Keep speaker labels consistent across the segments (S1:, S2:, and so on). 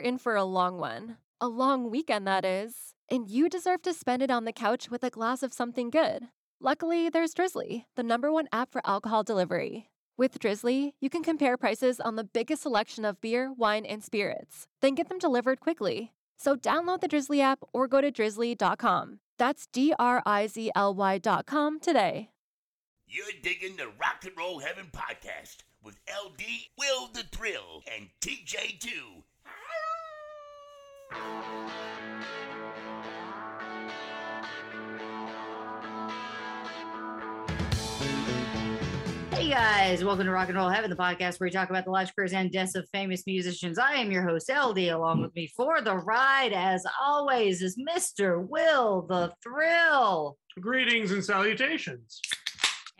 S1: In for a long one. A long weekend, that is. And you deserve to spend it on the couch with a glass of something good. Luckily, there's Drizly, the number one app for alcohol delivery. With Drizly, you can compare prices on the biggest selection of beer, wine, and spirits, then get them delivered quickly. So download the Drizly app or go to drizly.com. That's D R I Z L Y.com today.
S2: You're digging the Rock and Roll Heaven podcast with LD, Will the Thrill, and TJ2.
S3: Hey guys, welcome to Rock and Roll Heaven, the podcast where we talk about the lives, careers, and deaths of famous musicians. I am your host, LD. Along with me for the ride, as always, is Mr. Will the Thrill.
S4: Greetings and salutations.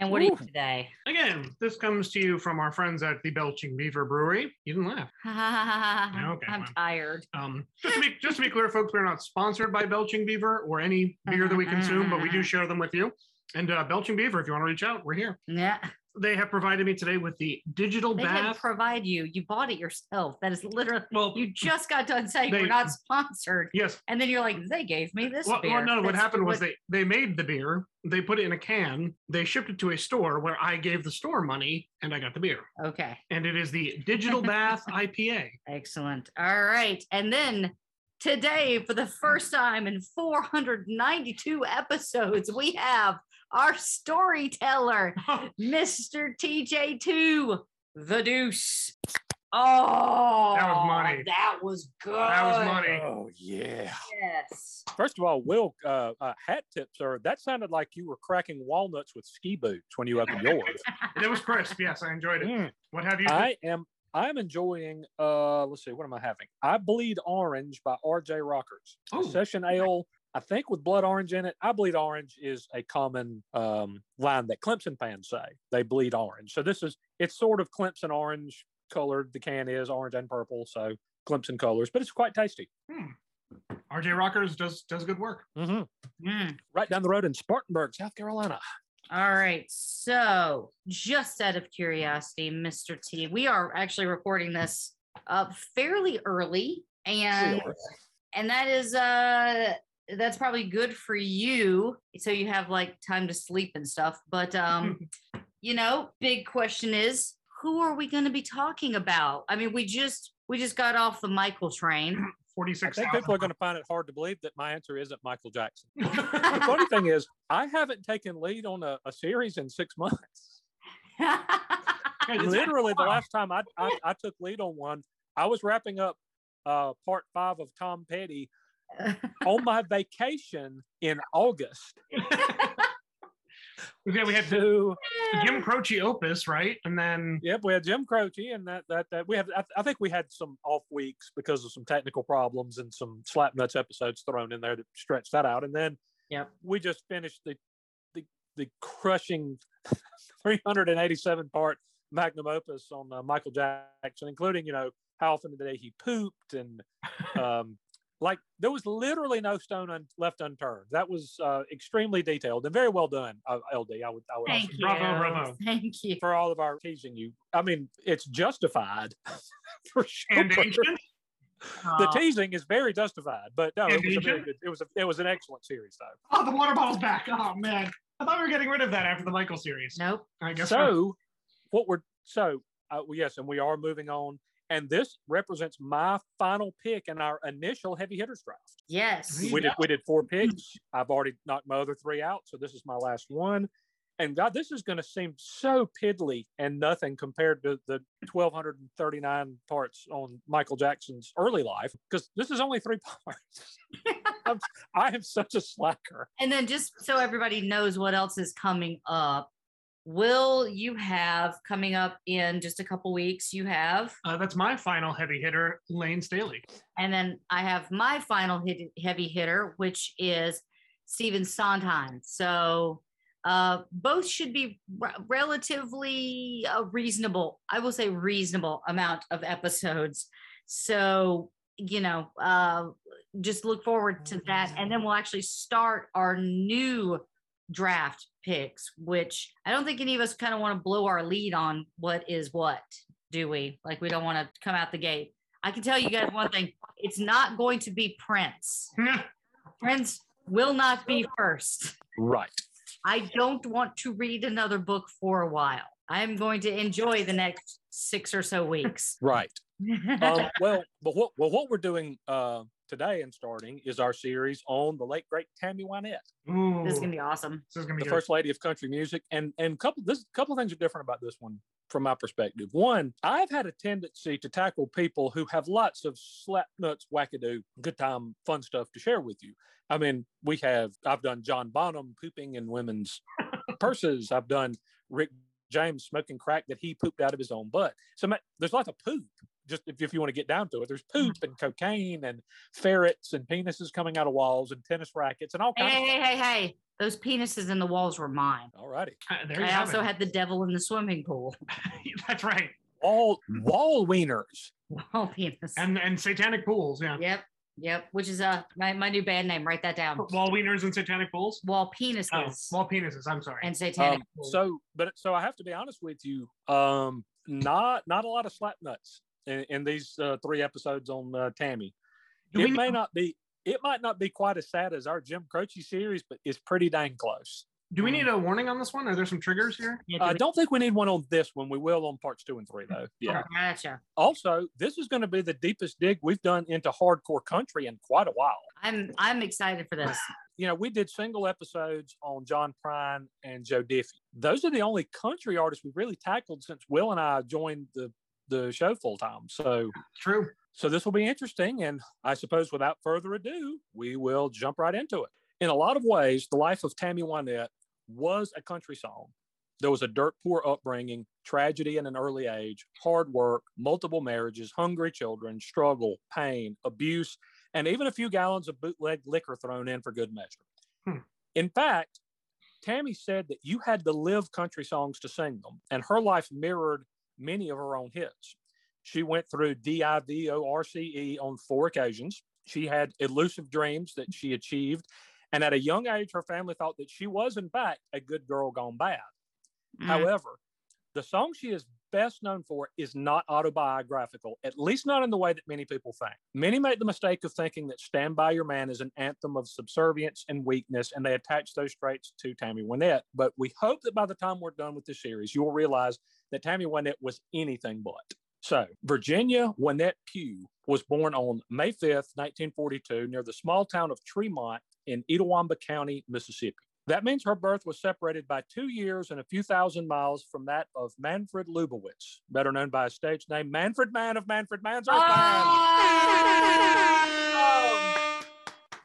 S3: And what are you today?
S4: Again, this comes to you from our friends at the Belching Beaver Brewery. You didn't laugh. okay,
S3: I'm
S4: well.
S3: tired.
S4: Um, just to be just to be clear, folks, we're not sponsored by Belching Beaver or any beer that we consume, but we do share them with you. And uh, Belching Beaver, if you want to reach out, we're here.
S3: Yeah,
S4: They have provided me today with the digital bath.
S3: they didn't provide you. You bought it yourself. That is literally.
S4: well,
S3: You just got done saying
S4: They-
S3: we're not sponsored,
S4: yes.
S3: and then you're like, they gave me this
S4: Well,
S3: beer.
S4: well, no, what
S3: That's
S4: happened was they they made the beer, they put it in a can, they shipped it to a store where I gave the store money and I got the beer.
S3: Okay.
S4: And it is the Digital Bath IPA.
S3: Excellent. All right. And then today, for the first time in 492 episodes, we have our storyteller, Mr. TJ2, the Deuce. Oh,
S4: That was money.
S3: That was good.
S4: That was money.
S5: Oh yeah.
S3: Yes.
S5: First of all, Will, uh, uh, hat tips sir. that sounded like you were cracking walnuts with ski boots when you opened yours.
S4: It was crisp. Yes, I enjoyed it.
S5: Mm.
S4: What have you?
S5: I am I'm enjoying uh let's see, what am I having? I Bleed Orange by RJ Rockers. A
S4: Oh.
S5: Session ale, I think with blood orange in it. I bleed orange is a common um, line that Clemson fans say. They bleed orange. So this is it's sort of Clemson orange colored. The can is orange and purple, so Clemson colors, but it's quite tasty.
S4: RJ Rockers does does good work.
S5: Mm-hmm.
S3: Mm.
S5: Right down the road in Spartanburg, South Carolina.
S3: All right. So, just out of curiosity, Mr. T, we are actually recording this uh, fairly early, and
S5: are.
S3: and that is uh that's probably good for you, so you have like time to sleep and stuff. But um, you know, big question is, who are we going to be talking about? I mean, we just we just got off the Michael train.
S4: 46
S5: I think people are going to find it hard to believe that my answer isn't Michael Jackson. the funny thing is, I haven't taken lead on a, a series in six months. Literally, the last time I, I, I took lead on one, I was wrapping up uh, part five of Tom Petty on my vacation in August
S4: yeah, we had
S5: to.
S4: Jim Croce Opus, right? And then
S5: Yep, we had Jim Croce, and that that that we had. I, I think we had some off weeks because of some technical problems and some slap nuts episodes thrown in there to stretch that out. And then,
S3: Yep.
S5: we just finished the the the crushing 387 part magnum opus on uh, Michael Jackson, including you know how often a day he pooped and um, like there was literally no stone un- left unturned. That was uh, extremely detailed and very well done, uh, LD. I would I would
S3: Thank
S5: also-
S3: you.
S4: Bravo, bravo.
S3: Thank you.
S5: for all of our teasing you. I mean, it's justified for sure. The
S3: Uh,
S5: teasing is very justified, but no, it was a very good. It was a, it was an excellent series though.
S4: Oh, the water bottle's back. Oh man, I thought we were getting rid of that after the Michael series.
S3: nope.
S4: I guess not.
S5: So, what we're so uh, yes, and we are moving on, and this represents my final pick in our initial heavy hitters draft.
S3: Yes.
S5: We did we did four hmm. picks. I've already knocked my other three out, so this is my last one. And God, this is going to seem so piddly and nothing compared to the 1,239 parts on Michael Jackson's early life, because this is only three parts. I'm, I am such a slacker.
S3: And then just so everybody knows what else is coming up, Will, you have coming up in just a couple weeks, you have,
S4: Uh, that's my final heavy hitter, Layne Staley.
S3: and then I have my final hit, heavy hitter, which is Stephen Sondheim. So uh, both should be re- relatively uh, reasonable, I will say reasonable amount of episodes. So, you know, uh, just look forward to that. And then we'll actually start our new draft picks, which I don't think any of us kind of want to blow our lead on what is what, do we? Like, we don't want to come out the gate. I can tell you guys one thing it's not going to be Prince. Prince will not be first.
S5: Right.
S3: I don't want to read another book for a while. I'm going to enjoy the next six or so weeks.
S5: Right. Um, well, but what well what we're doing uh, today and starting is our series on the late great Tammy Wynette,
S4: Ooh,
S3: this is gonna be awesome.
S4: this is gonna be
S5: the
S4: good.
S5: first lady of country music, and and couple this couple things are different about this one from my perspective. One, I've had a tendency to tackle people who have lots of slap nuts, wackadoo, good time, fun stuff to share with you. I mean, we have I've done John Bonham pooping in women's purses. I've done Rick James smoking crack that he pooped out of his own butt. So ma- there's lots of poop. Just if, if you want to get down to it, there's poop and cocaine and ferrets and penises coming out of walls and tennis rackets and all
S3: Hey,
S5: kinds.
S3: hey, hey, hey, hey. Those penises in the walls were mine.
S5: All righty,
S4: Uh, there you
S3: I also
S4: it.
S3: had the devil in the swimming pool.
S4: that's right.
S5: all wall wieners.
S3: Wall penis.
S4: And and satanic pools, yeah.
S3: Yep. Yep. Which is uh my, my new band name. Write that down.
S4: Wall wieners and satanic pools.
S3: Wall penises
S4: Oh, wall penises. I'm sorry.
S3: and satanic.
S5: Um,
S3: pools.
S5: so, but so I have to be honest with you. Um, not not a lot of slap nuts in, in these uh, three episodes on uh, Tammy.
S4: Do
S5: it
S4: we-
S5: may not be. It might not be quite as sad as our Jim Croce series, but it's pretty dang close.
S4: Do we need a warning on this one? Are there some triggers here?
S3: Yeah,
S5: I
S3: we-
S5: don't think we need one on this one. We will on parts two and three, though. Yeah.
S3: Gotcha.
S5: Also, this is going to be the deepest dig we've done into hardcore country in quite a while.
S3: I'm I'm excited for this.
S5: you know, we did single episodes on John Prine and Joe Diffie. Those are the only country artists we've really tackled since Will and I joined the the show full time. So
S4: True.
S5: so this will be interesting. And I suppose without further ado, we will jump right into it. In a lot of ways, the life of Tammy Wynette was a country song. There was a dirt poor upbringing, tragedy in an early age, hard work, multiple marriages, hungry children, struggle, pain, abuse, and even a few gallons of bootleg liquor thrown in for good measure.
S4: Hmm.
S5: In fact, Tammy said that you had to live country songs to sing them, and her life mirrored many of her own hits. She went through DIVORCE E on four occasions. She had elusive dreams that she achieved. And at a young age, her family thought that she was, in fact, a good girl gone bad.
S3: Mm.
S5: However, the song she is best known for is not autobiographical, at least not in the way that many people think. Many make the mistake of thinking that Stand By Your Man is an anthem of subservience and weakness, and they attach those traits to Tammy Wynette. But we hope that by the time we're done with this series, you'll realize that Tammy Wynette was anything but. So, Virginia Wynette Pugh was born on May 5th, 1942, near the small town of Tremont in Itawamba County, Mississippi. That means her birth was separated by two years and a few thousand miles from that of Manfred Lubowitz, better known by his stage name Manfred Mann of Manfred Mann's Earth Band.
S3: Oh!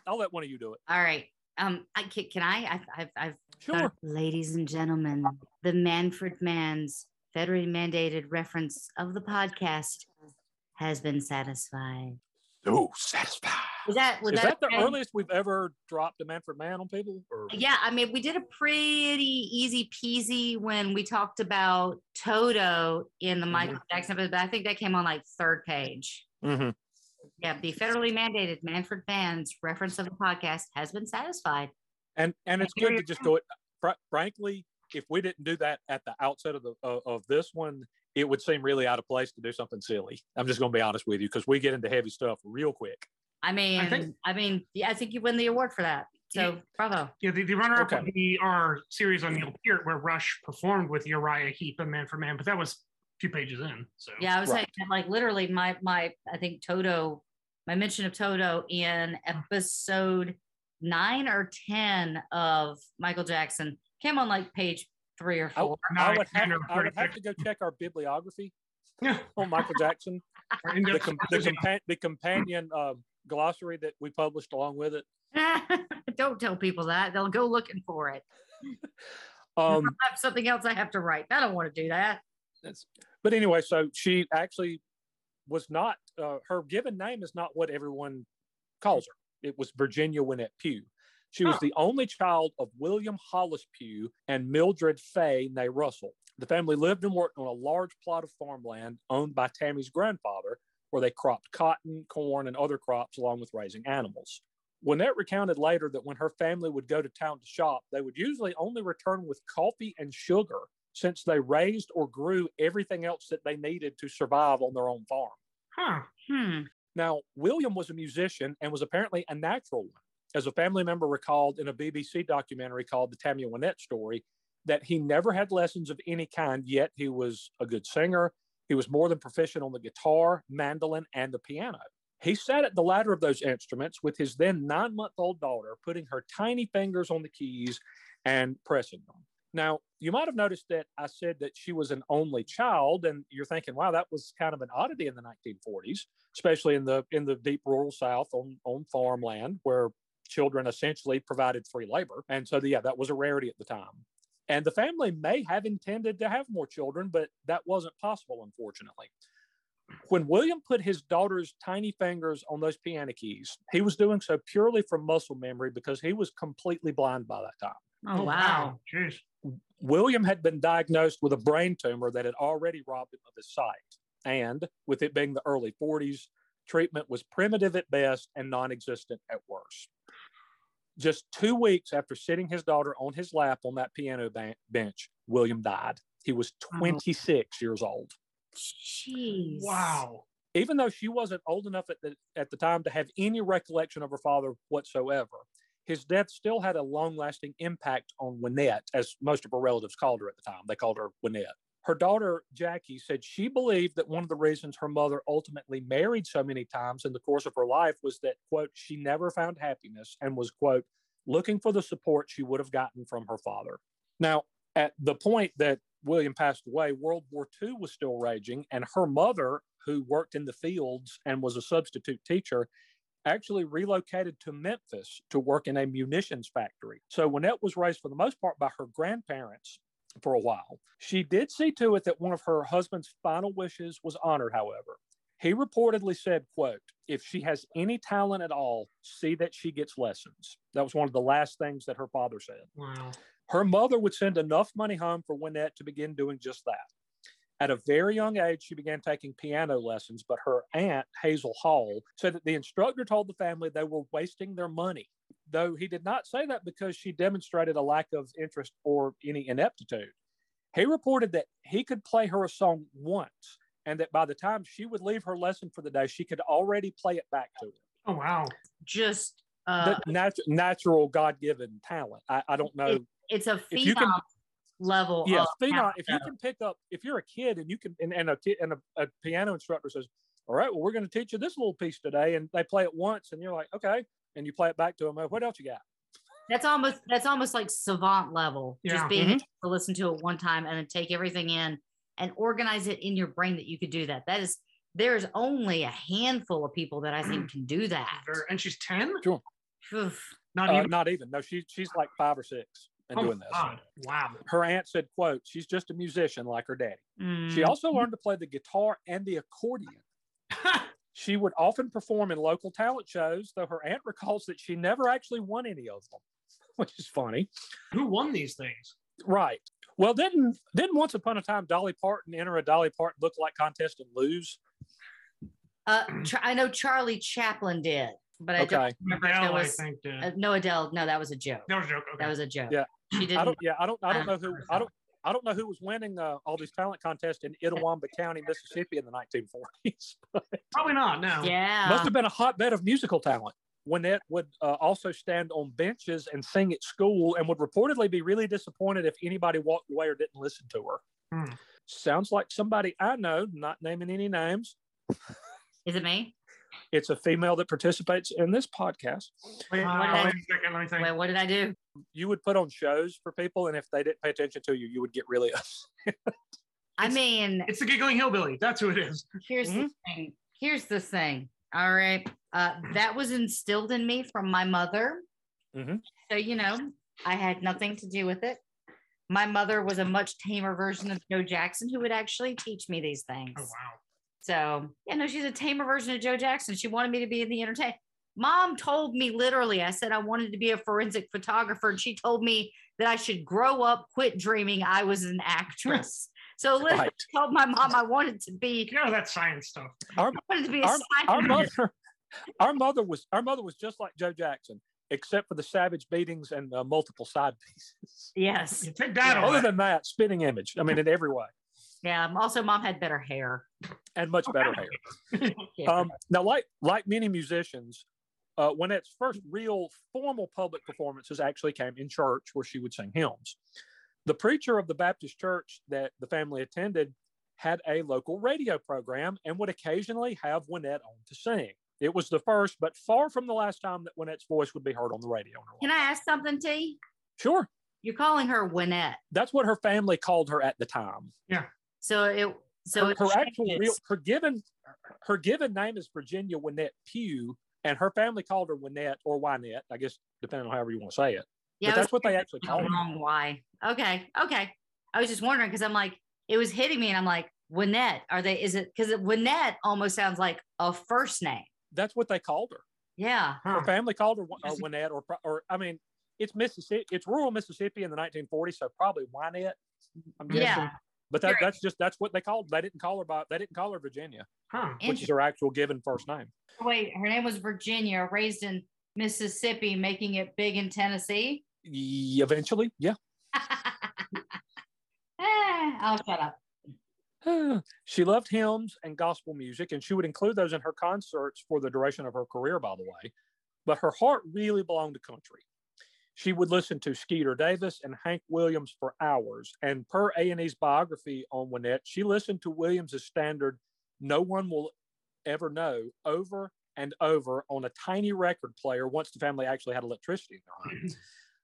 S5: I'll let one of you do it.
S3: All right. Um, I can, can I? I've, I've, I've
S5: Sure.
S3: Ladies and gentlemen, the Manfred Mann's federally mandated reference of the podcast has been satisfied.
S5: So satisfied.
S3: Was that was
S5: Is
S3: that,
S5: that the earliest we've ever dropped a Manfred Mann on people? Or
S3: Yeah, I mean, we did a pretty easy peasy when we talked about Toto in the Michael Jackson, but I think that came on like third page.
S5: Mhm.
S3: Yeah, the federally mandated Manfred Mann's reference of the podcast has been satisfied.
S5: and and it's good to just go. Fr- frankly, if we didn't do that at the outset of the of, of this one, it would seem really out of place to do something silly. I'm just going to be honest with you because we get into heavy stuff real quick.
S3: I mean, I,
S4: think-
S3: mean, yeah, I think you win the award for that. So
S4: Yeah.
S3: bravo.
S4: Yeah, the, the runner-up
S5: Okay.
S4: would be our series on Neil Peart, where Rush performed with Uriah Heep and Manfred Mann, but that was a few pages in. So
S3: Yeah, I was
S5: Right.
S3: saying like literally my my I think Toto, my mention of Toto in episode nine or ten of Michael Jackson came on like page three or four.
S5: I
S4: Nine,
S5: would have
S4: or
S5: I would have to go check our bibliography on Michael Jackson, the com- the, compa- the companion uh, glossary that we published along with it.
S3: Don't tell people that; they'll go looking for it.
S5: Um,
S3: I have something else I have to write. I don't want to do that.
S5: That's, but anyway, so she actually was not, uh, her given name is not what everyone calls her. It was Virginia Wynette Pugh. She was
S4: Huh.
S5: the only child of William Hollis Pugh and Mildred Fay Nay Russell. The family lived and worked on a large plot of farmland owned by Tammy's grandfather, where they cropped cotton, corn, and other crops along with raising animals. Wynette recounted later that when her family would go to town to shop, they would usually only return with coffee and sugar since they raised or grew everything else that they needed to survive on their own farm.
S4: Huh.
S3: Hmm.
S5: Now, William was a musician and was apparently a natural one. As a family member recalled in a BBC documentary called The Tammy Wynette Story, that he never had lessons of any kind, yet he was a good singer. He was more than proficient on the guitar, mandolin, and the piano. He sat at the latter of those instruments with his then nine month old daughter, putting her tiny fingers on the keys and pressing them. Now, you might have noticed that I said that she was an only child, and you're thinking, wow, that was kind of an oddity in the 1940s, especially in the in the deep rural South on on farmland where children essentially provided free labor. And so, yeah, that was a rarity at the time. And the family may have intended to have more children, but that wasn't possible, unfortunately. When William put his daughter's tiny fingers on those piano keys, he was doing so purely from muscle memory because he was completely blind by that time.
S3: Oh, oh wow.
S4: Jeez.
S5: William had been diagnosed with a brain tumor that had already robbed him of his sight. And with it being the early 40s, treatment was primitive at best and non existent at worst. Just two weeks after sitting his daughter on his lap on that piano ban- bench, William died. He was 26 years old.
S3: Jeez.
S4: Wow.
S5: Even though she wasn't old enough at the, at the time to have any recollection of her father whatsoever, his death still had a long lasting impact on Wynette, as most of her relatives called her at the time. They called her Wynette. Her daughter, Jackie, said she believed that one of the reasons her mother ultimately married so many times in the course of her life was that, quote, she never found happiness and was, quote, looking for the support she would have gotten from her father. Now, at the point that William passed away, World War II was still raging, and her mother, who worked in the fields and was a substitute teacher, actually relocated to Memphis to work in a munitions factory. So Wynette was raised for the most part by her grandparents for a while. She did see to it that one of her husband's final wishes was honored, however. He reportedly said, quote, if she has any talent at all, see that she gets lessons. That was one of the last things that her father said.
S4: Wow.
S5: Her mother would send enough money home for Wynette to begin doing just that. At a very young age, she began taking piano lessons, but her aunt, Hazel Hall, said that the instructor told the family they were wasting their money, though he did not say that because she demonstrated a lack of interest or any ineptitude. He reported that he could play her a song once, and that by the time she would leave her lesson for the day, she could already play it back to her.
S4: Oh wow.
S3: Just uh,
S5: The nat- natural God given talent. I, I don't know.
S3: it's a
S5: if can-
S3: phenom level.
S5: Yes,
S3: of
S5: phenom. If you can pick up, if you're a kid and you can, and, and a kid and a, a piano instructor says, "All right, well, we're going to teach you this little piece today," and they play it once, and you're like, "Okay," and you play it back to them. What else you got?
S3: That's almost that's almost like savant level.
S4: Yeah.
S3: Just being
S5: Mhm.
S3: able to listen to it one time and then take everything in and organize it in your brain that you could do that. That is there's only a handful of people that I think can do that.
S4: And she's 10?
S3: Oof.
S4: Not
S5: Uh,
S4: even.
S5: not even. No, she she's like five or six and
S4: oh,
S5: doing this.
S4: God. Wow.
S5: Her aunt said, "quote She's just a musician like her daddy." She
S3: Mm.
S5: also learned to play the guitar and the accordion. She would often perform in local talent shows, though her aunt recalls that she never actually won any of them, which is funny.
S4: Who won these things?
S5: Right. Well, didn't didn't once upon a time Dolly Parton enter a Dolly Parton look-alike contest and lose?
S3: Uh, I know Charlie Chaplin did, but I
S5: Okay.
S3: don't remember if
S4: Adele,
S3: there
S4: I
S3: was
S4: think, did.
S3: uh, no Adele. No, that was a joke.
S4: that was a joke. Okay.
S3: That was a joke.
S5: Yeah.
S3: she didn't.
S5: I don't. Yeah, I don't. I don't know who. I don't. I don't know who was winning uh, all these talent contests in Itawamba County, Mississippi, in the 1940s.
S4: Probably not. No.
S3: yeah.
S5: Must have been a hotbed of musical talent. Wynette would uh, also stand on benches and sing at school, and would reportedly be really disappointed if anybody walked away or didn't listen to her.
S4: Hmm.
S5: Sounds like somebody I know, not naming any names.
S3: Is it me?
S5: It's a female that participates in this podcast.
S4: Wait,
S3: Uh,
S4: wait,
S3: what
S4: wait
S3: did
S4: a second. Let me think.
S3: Wait, what did I do?
S5: You would put on shows for people, and if they didn't pay attention to you, you would get really upset.
S3: I mean,
S4: It's the giggling hillbilly. That's who it is.
S3: here's
S5: Mm-hmm.
S3: the thing. Here's the thing. All right. Uh, that was instilled in me from my mother.
S5: Mhm.
S3: So, you know, I had nothing to do with it. my mother was a much tamer version of Joe Jackson who would actually teach me these things.
S4: Oh wow.
S3: So yeah, no, she's a tamer version of Joe Jackson. She wanted me to be in the entertainment. Mom told me literally, I said I wanted to be a forensic photographer, and she told me that I should grow up, quit dreaming I was an actress. So literally
S5: Right.
S3: told my mom I wanted to be,
S4: You know that science stuff.
S5: Our,
S3: I wanted to be a
S5: our, our
S3: scientist.
S5: mother, our mother was our mother was just like Joe Jackson, except for the savage beatings and uh, multiple side pieces.
S3: Yes.
S4: Take that
S5: Other than that, spinning image. I mean, in every way,
S3: Yeah. Also, mom had better hair.
S5: and much better hair.
S3: Yeah.
S5: Um, now, like like many musicians, uh, Wynette's first real formal public performances actually came in church, where she would sing hymns. The preacher of the Baptist church that the family attended had a local radio program and would occasionally have Wynette on to sing. It was the first, but far from the last time that Wynette's voice would be heard on the radio.
S3: Can. I ask something, T?
S5: Sure,
S3: You're calling her Wynette.
S5: that's what her family called her at the time.
S3: So it so
S5: her, her actual real her given her given name is Virginia Wynette Pugh, and her family called her Wynette or Wynette, I guess, depending on however you want to say it.
S3: yeah,
S5: but that's what they actually call her.
S3: Why? Okay. Okay. I was just wondering because I'm like, it was hitting me, and I'm like, Wynette. Are they? Is it because Wynette almost sounds like a first name?
S5: That's what they called her.
S3: Yeah.
S4: Huh.
S5: Her family called her uh, Wynette, or pro- or I mean, it's Mississippi, it's rural Mississippi in the 1940s, so probably Wynette. I'm guessing.
S3: Yeah.
S5: But that, that's just that's what they called. They didn't call her by they didn't call her Virginia,
S4: Huh.
S5: which is her actual given first name.
S3: Wait, her name was Virginia, raised in Mississippi, making it big in Tennessee.
S5: Eventually, yeah.
S3: Eh, I'll shut up.
S5: she loved hymns and gospel music, and she would include those in her concerts for the duration of her career, by the way. But her heart really belonged to country. She would listen to Skeeter Davis and Hank Williams for hours. And per A&E's biography on Wynette, she listened to Williams's standard "No One Will Ever Know" over and over on a tiny record player once the family actually had electricity in their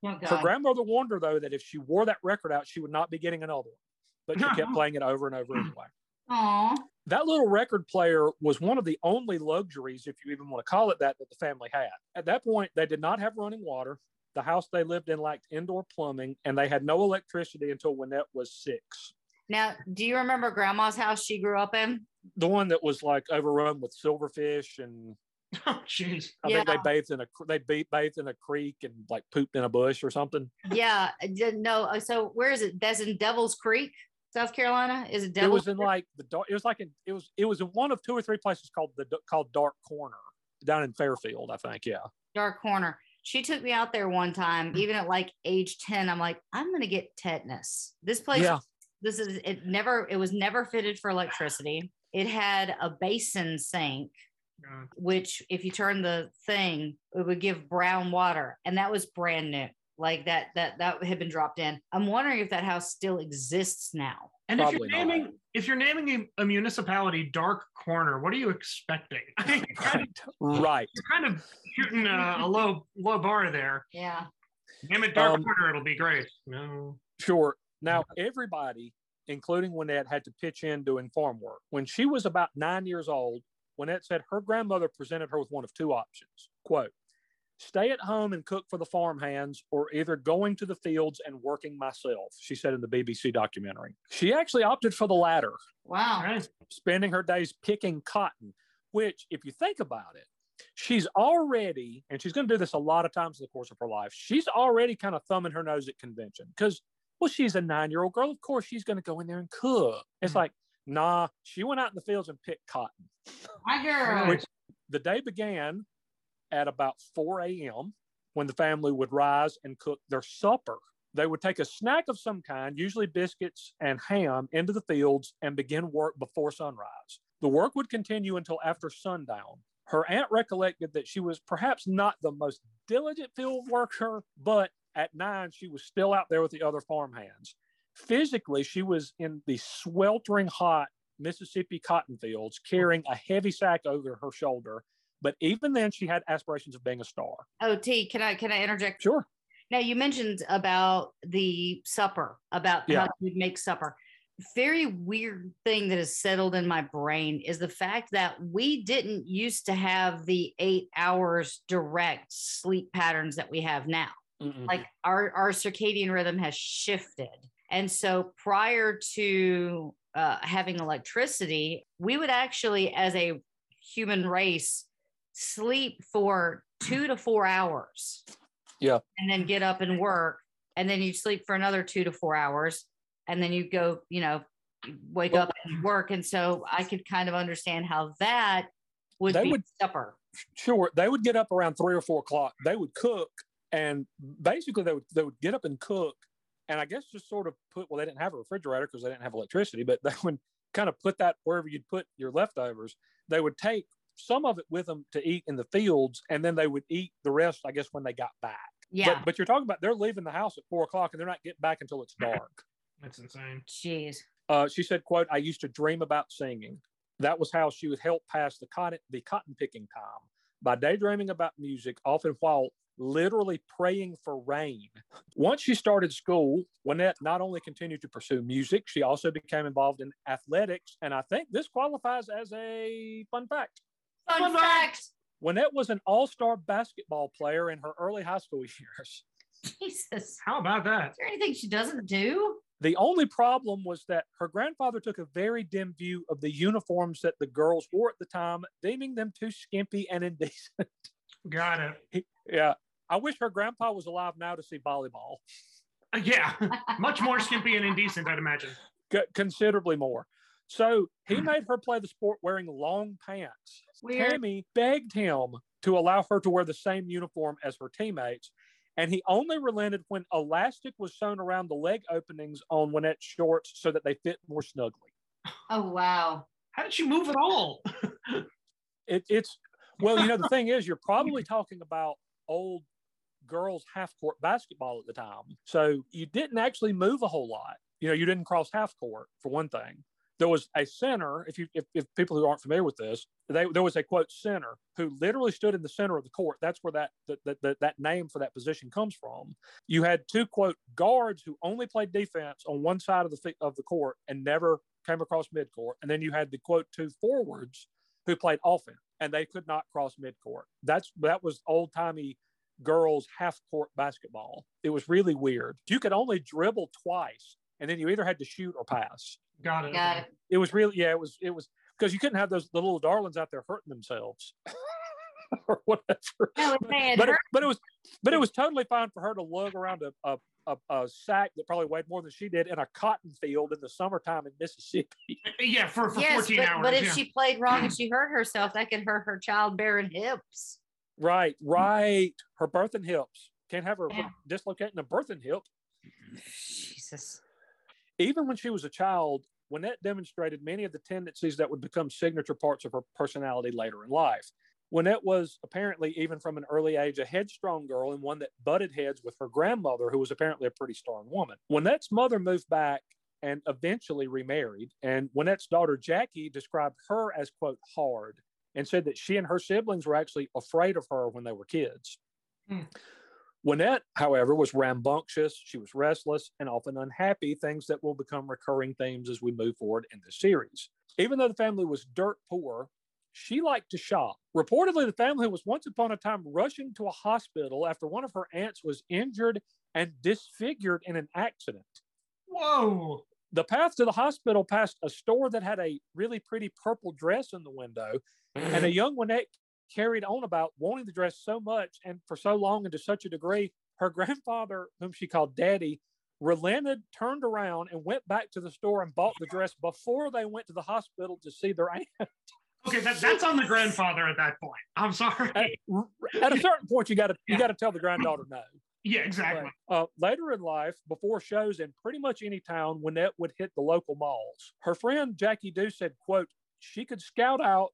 S5: home.
S3: Oh,
S5: Her grandmother warned her though that if she wore that record out, she would not be getting another one. But she kept playing it over and over anyway.
S3: Aw.
S5: That little record player was one of the only luxuries, if you even want to call it that, that the family had. At that point, they did not have running water. The house they lived in lacked indoor plumbing, and they had no electricity until Wynette was six.
S3: Now, do you remember Grandma's house she grew up in?
S5: The one that was like overrun with silverfish, and
S4: Oh, jeez.
S5: I think they bathed in a cr- they be- bathed in a creek and like pooped in a bush or something.
S3: Yeah. I didn't know. uh, So where is it? That's in Devil's Creek, South Carolina. Is it
S5: it was in like the dark. It was like in, it was it was in one of two or three places called the called Dark Corner down in Fairfield, I think. Yeah.
S3: Dark Corner? She took me out there one time, mm. even at like age 10. I'm like, I'm gonna get tetanus. This place
S5: Yeah.
S3: this is it never it was never fitted for electricity. It had a basin sink,
S4: God.
S3: which if you turn the thing, it would give brown water. And that was brand new. Like that that that had been dropped in. I'm wondering if that house still exists now.
S4: And if you're
S5: not.
S4: naming if you're naming a, a municipality dark corner, what are you expecting? I think you're kind of,
S5: Right. Right.
S4: you're kind of shooting a, a low low bar there.
S3: Yeah.
S4: Name it dark
S5: Um,
S4: corner, it'll be great. No.
S5: Sure. Now, everybody, including Wynette, had to pitch in doing farm work. When she was about nine years old, Wynette said her grandmother presented her with one of two options quote, stay at home and cook for the farm hands, or either going to the fields and working myself, she said in the BBC documentary. She actually opted for the latter,
S3: Wow.
S5: Spending her days picking cotton, which, if you think about it, she's already, and she's going to do this a lot of times in the course of her life, she's already kind of thumbing her nose at convention because, well, she's a nine year old girl. Of course, she's going to go in there and cook. It's
S4: Mhm.
S5: like, nah, she went out in the fields and picked cotton.
S3: My girl.
S5: Which the day began at about 4 a.m. when the family would rise and cook their supper. They would take a snack of some kind, usually biscuits and ham, into the fields and begin work before sunrise. The work would continue until after sundown. Her aunt recollected that she was perhaps not the most diligent field worker, but at nine, she was still out there with the other farm hands. Physically, she was in the sweltering hot Mississippi cotton fields, carrying a heavy sack over her shoulder. But even then, she had aspirations of being a star.
S3: Oh, T, can I can I interject?
S5: Sure.
S3: Now you mentioned about the supper, about
S5: Yeah.
S3: how you'd make supper. Very weird thing that has settled in my brain is the fact that we didn't used to have the eight hours direct sleep patterns that we have now.
S5: Mm-mm.
S3: Like our our circadian rhythm has shifted. And so prior to uh, having electricity, we would actually, as a human race, sleep for two to four hours.
S5: Yeah.
S3: And then get up and work. And then you sleep for another two to four hours. And then you go, you know, wake
S5: Well-
S3: up and work. And so I could kind of understand how that would
S5: They
S3: be
S5: would-
S3: supper.
S5: sure they would get up around three or four o'clock they would cook and basically they would they would get up and cook and i guess just sort of put well they didn't have a refrigerator because they didn't have electricity but they would kind of put that wherever you'd put your leftovers they would take some of it with them to eat in the fields and then they would eat the rest i guess when they got back
S3: Yeah.
S5: but, but you're talking about they're leaving the house at four o'clock and they're not getting back until it's dark
S4: That's insane.
S3: Jeez.
S5: uh, she said, "quote I used to dream about singing. That was how she would help pass the cotton the cotton picking time by daydreaming about music, often while literally praying for rain. Once she started school, Wynette not only continued to pursue music, she also became involved in athletics, and I think this qualifies as a fun fact.
S3: Fun,
S4: Fun
S3: fact.
S5: Wynette was an all-star basketball player in her early high school years.
S3: Jesus.
S4: How about that?
S3: Is there anything she doesn't do?
S5: The only problem was that her grandfather took a very dim view of the uniforms that the girls wore at the time, deeming them too skimpy and indecent.
S4: Got it.
S5: He- yeah. I wish her grandpa was alive now to see volleyball.
S4: Uh, yeah, much more skimpy and indecent, I'd imagine.
S5: C- considerably more. So he made her play the sport wearing long pants.
S3: Weird.
S5: Tammy begged him to allow her to wear the same uniform as her teammates. And he only relented when elastic was sewn around the leg openings on Wynette's shorts so that they fit more snugly.
S3: Oh wow.
S4: How did she move at all?
S5: it, it's well, you know, the thing is, you're probably talking about old girls half court basketball at the time. So you didn't actually move a whole lot. You know, you didn't cross half court for one thing. There was a center. If you, if, if people who aren't familiar with this, they, there was a quote center who literally stood in the center of the court. That's where that that, that that name for that position comes from. You had two quote guards who only played defense on one side of the of the court and never came across midcourt, and then you had the quote two forwards who played offense and they could not cross midcourt. That's that was old timey girls half court basketball. It was really weird. You could only dribble twice, and then you either had to shoot or pass.
S4: Got it.
S3: Got
S4: okay.
S3: it.
S5: It was really yeah. It was it was because you couldn't have those the little darlings out there hurting themselves or whatever.
S3: No, if they had
S5: But it, but it was but it was totally fine for her to lug around a, a a, a sack that probably weighed more than she did in a cotton field in the summertime in Mississippi.
S4: Yeah, for, for
S3: yes,
S4: 14
S3: but,
S4: hours.
S3: but if
S4: yeah.
S3: she played wrong and she hurt herself, that could hurt her childbearing hips.
S5: Right, right. Her birthing hips can't have her
S3: Yeah.
S5: dislocating a birthing hip.
S3: Jesus.
S5: Even when she was a child, Wynette demonstrated many of the tendencies that would become signature parts of her personality later in life. Wynette was apparently, even from an early age, a headstrong girl and one that butted heads with her grandmother, who was apparently a pretty strong woman. Wynette's mother moved back and eventually remarried. And Wynette's daughter, Jackie, described her as, quote, hard and said that she and her siblings were actually afraid of her when they were kids.
S4: Hmm.
S5: Wynette, however, was rambunctious, she was restless, and often unhappy, things that will become recurring themes as we move forward in this series. Even though the family was dirt poor, she liked to shop. Reportedly, the family was once upon a time rushing to a hospital after one of her aunts was injured and disfigured in an accident.
S4: Whoa.
S5: The path to the hospital passed a store that had a really pretty purple dress in the window, and a young Wynette carried on about wanting the dress so much and for so long and to such a degree, her grandfather, whom she called Daddy, relented, turned around, and went back to the store and bought the dress before they went to the hospital to see their aunt.
S4: Okay, that, that's on the grandfather at that point. I'm sorry.
S5: At, at a certain point, you got to you
S4: Yeah.
S5: got to tell the granddaughter no.
S4: yeah, exactly.
S5: Uh, later in life, before shows in pretty much any town, Wynette would hit the local malls. Her friend Jackie Dew said, quote, she could scout out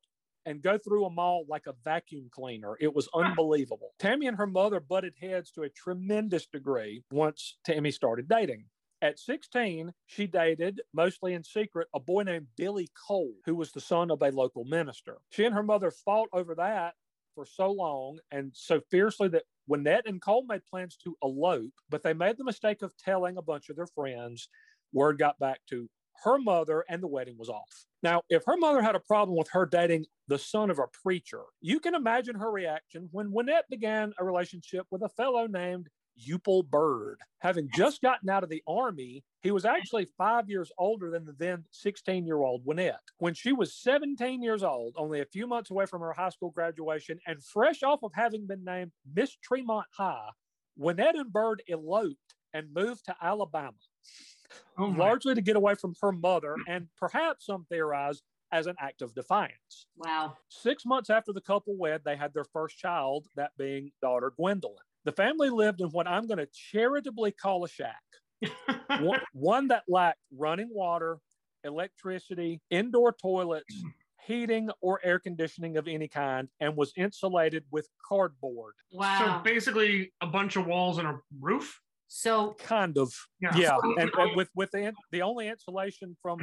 S5: and go through a mall like a vacuum cleaner. It was ah. unbelievable. Tammy and her mother butted heads to a tremendous degree once Tammy started dating. At 16, she dated, mostly in secret, a boy named Billy Cole, who was the son of a local minister. She and her mother fought over that for so long and so fiercely that Wynette and Cole made plans to elope, but they made the mistake of telling a bunch of their friends. Word got back to her mother, and the wedding was off. Now, if her mother had a problem with her dating the son of a preacher, you can imagine her reaction when Wynette began a relationship with a fellow named Euple Byrd. Having just gotten out of the Army, he was actually five years older than the then 16 year old Wynette. When she was 17 years old, only a few months away from her high school graduation, and fresh off of having been named Miss Tremont High, Wynette and Bird eloped and moved to Alabama,
S4: Oh
S5: largely to get away from her mother and perhaps some theorize as an act of defiance.
S3: Wow.
S5: Six months after the couple wed, they had their first child, that being daughter Gwendolyn. The family lived in what I'm going to charitably call a shack, one, one that lacked running water, electricity, indoor toilets, heating, or air conditioning of any kind, and was insulated with cardboard.
S3: Wow.
S4: So basically, a bunch of walls and a roof.
S3: So,
S5: Kind of, yeah. And, and with with the the only insulation from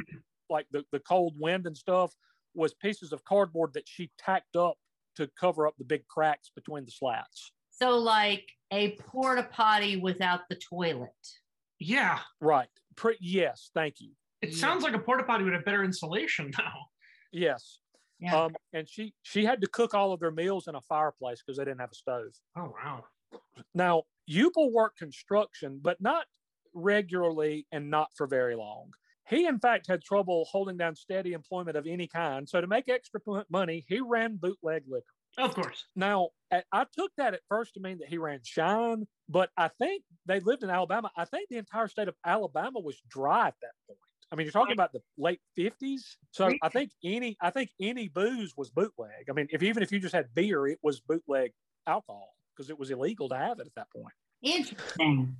S5: like the, the cold wind and stuff was pieces of cardboard that she tacked up to cover up the big cracks between the slats.
S3: so like a porta potty without the toilet.
S4: Yeah,
S5: Right. Pre- yes. Thank you.
S4: it
S3: Yeah.
S4: sounds like a porta potty would have better insulation now.
S5: Yes.
S3: Yeah.
S5: Um, and she she had to cook all of their meals in a fireplace because they didn't have a stove.
S4: Oh wow.
S5: Now, Euple worked construction, but not regularly and not for very long. He, in fact, had trouble holding down steady employment of any kind. So, to make extra money, he ran bootleg liquor.
S4: Of course.
S5: Now, I I took that at first to mean that he ran shine, but I think they lived in Alabama. I think the entire state of Alabama was dry at that point. I mean, you're talking about the late 50s. So I think any I think any booze was bootleg. I mean, if even if you just had beer, it was bootleg alcohol because it was illegal to have it at that point.
S3: Interesting.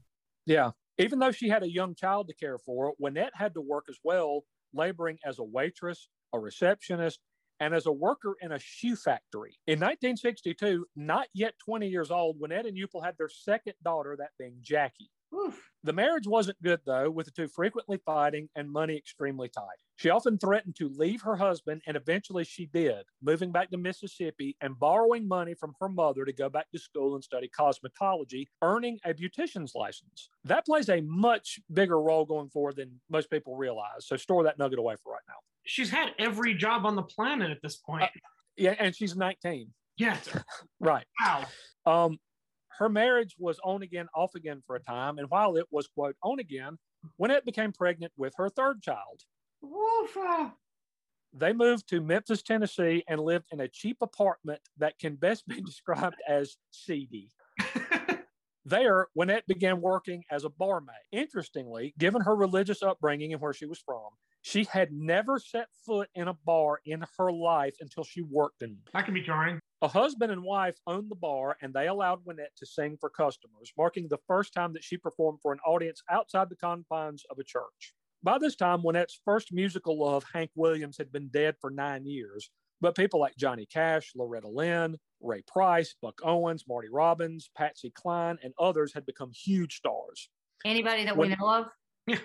S5: Yeah. Even though she had a young child to care for, Wynette had to work as well, laboring as a waitress, a receptionist, and as a worker in a shoe factory. In 1962, not yet 20 years old, Wynette and Euple had their second daughter, that being Jackie.
S3: Oof.
S5: The marriage wasn't good, though, with the two frequently fighting and money extremely tight. She often threatened to leave her husband, and eventually she did, moving back to Mississippi and borrowing money from her mother to go back to school and study cosmetology, earning a beautician's license. That plays a much bigger role going forward than most people realize. So store that nugget away for right now.
S4: She's had every job on the planet at this point.
S5: Uh, Yeah, and she's 19.
S4: Yes.
S5: Right.
S4: Wow.
S5: Um, her marriage was on again, off again for a time. And while it was, quote, on again, Wynette became pregnant with her third child.
S3: Woof. ah.
S5: They moved to Memphis, Tennessee, and lived in a cheap apartment that can best be described as seedy. There, Wynette began working as a barmaid. Interestingly, given her religious upbringing and where she was from, she had never set foot in a bar in her life until she worked in.
S4: that can be jarring.
S5: A husband and wife owned the bar, and they allowed Wynette to sing for customers, marking the first time that she performed for an audience outside the confines of a church. By this time, Wynette's first musical love, Hank Williams, had been dead for nine years, but people like Johnny Cash, Loretta Lynn, Ray Price, Buck Owens, Marty Robbins, Patsy Cline, and others had become huge stars.
S3: Anybody that
S5: When-
S3: we know of?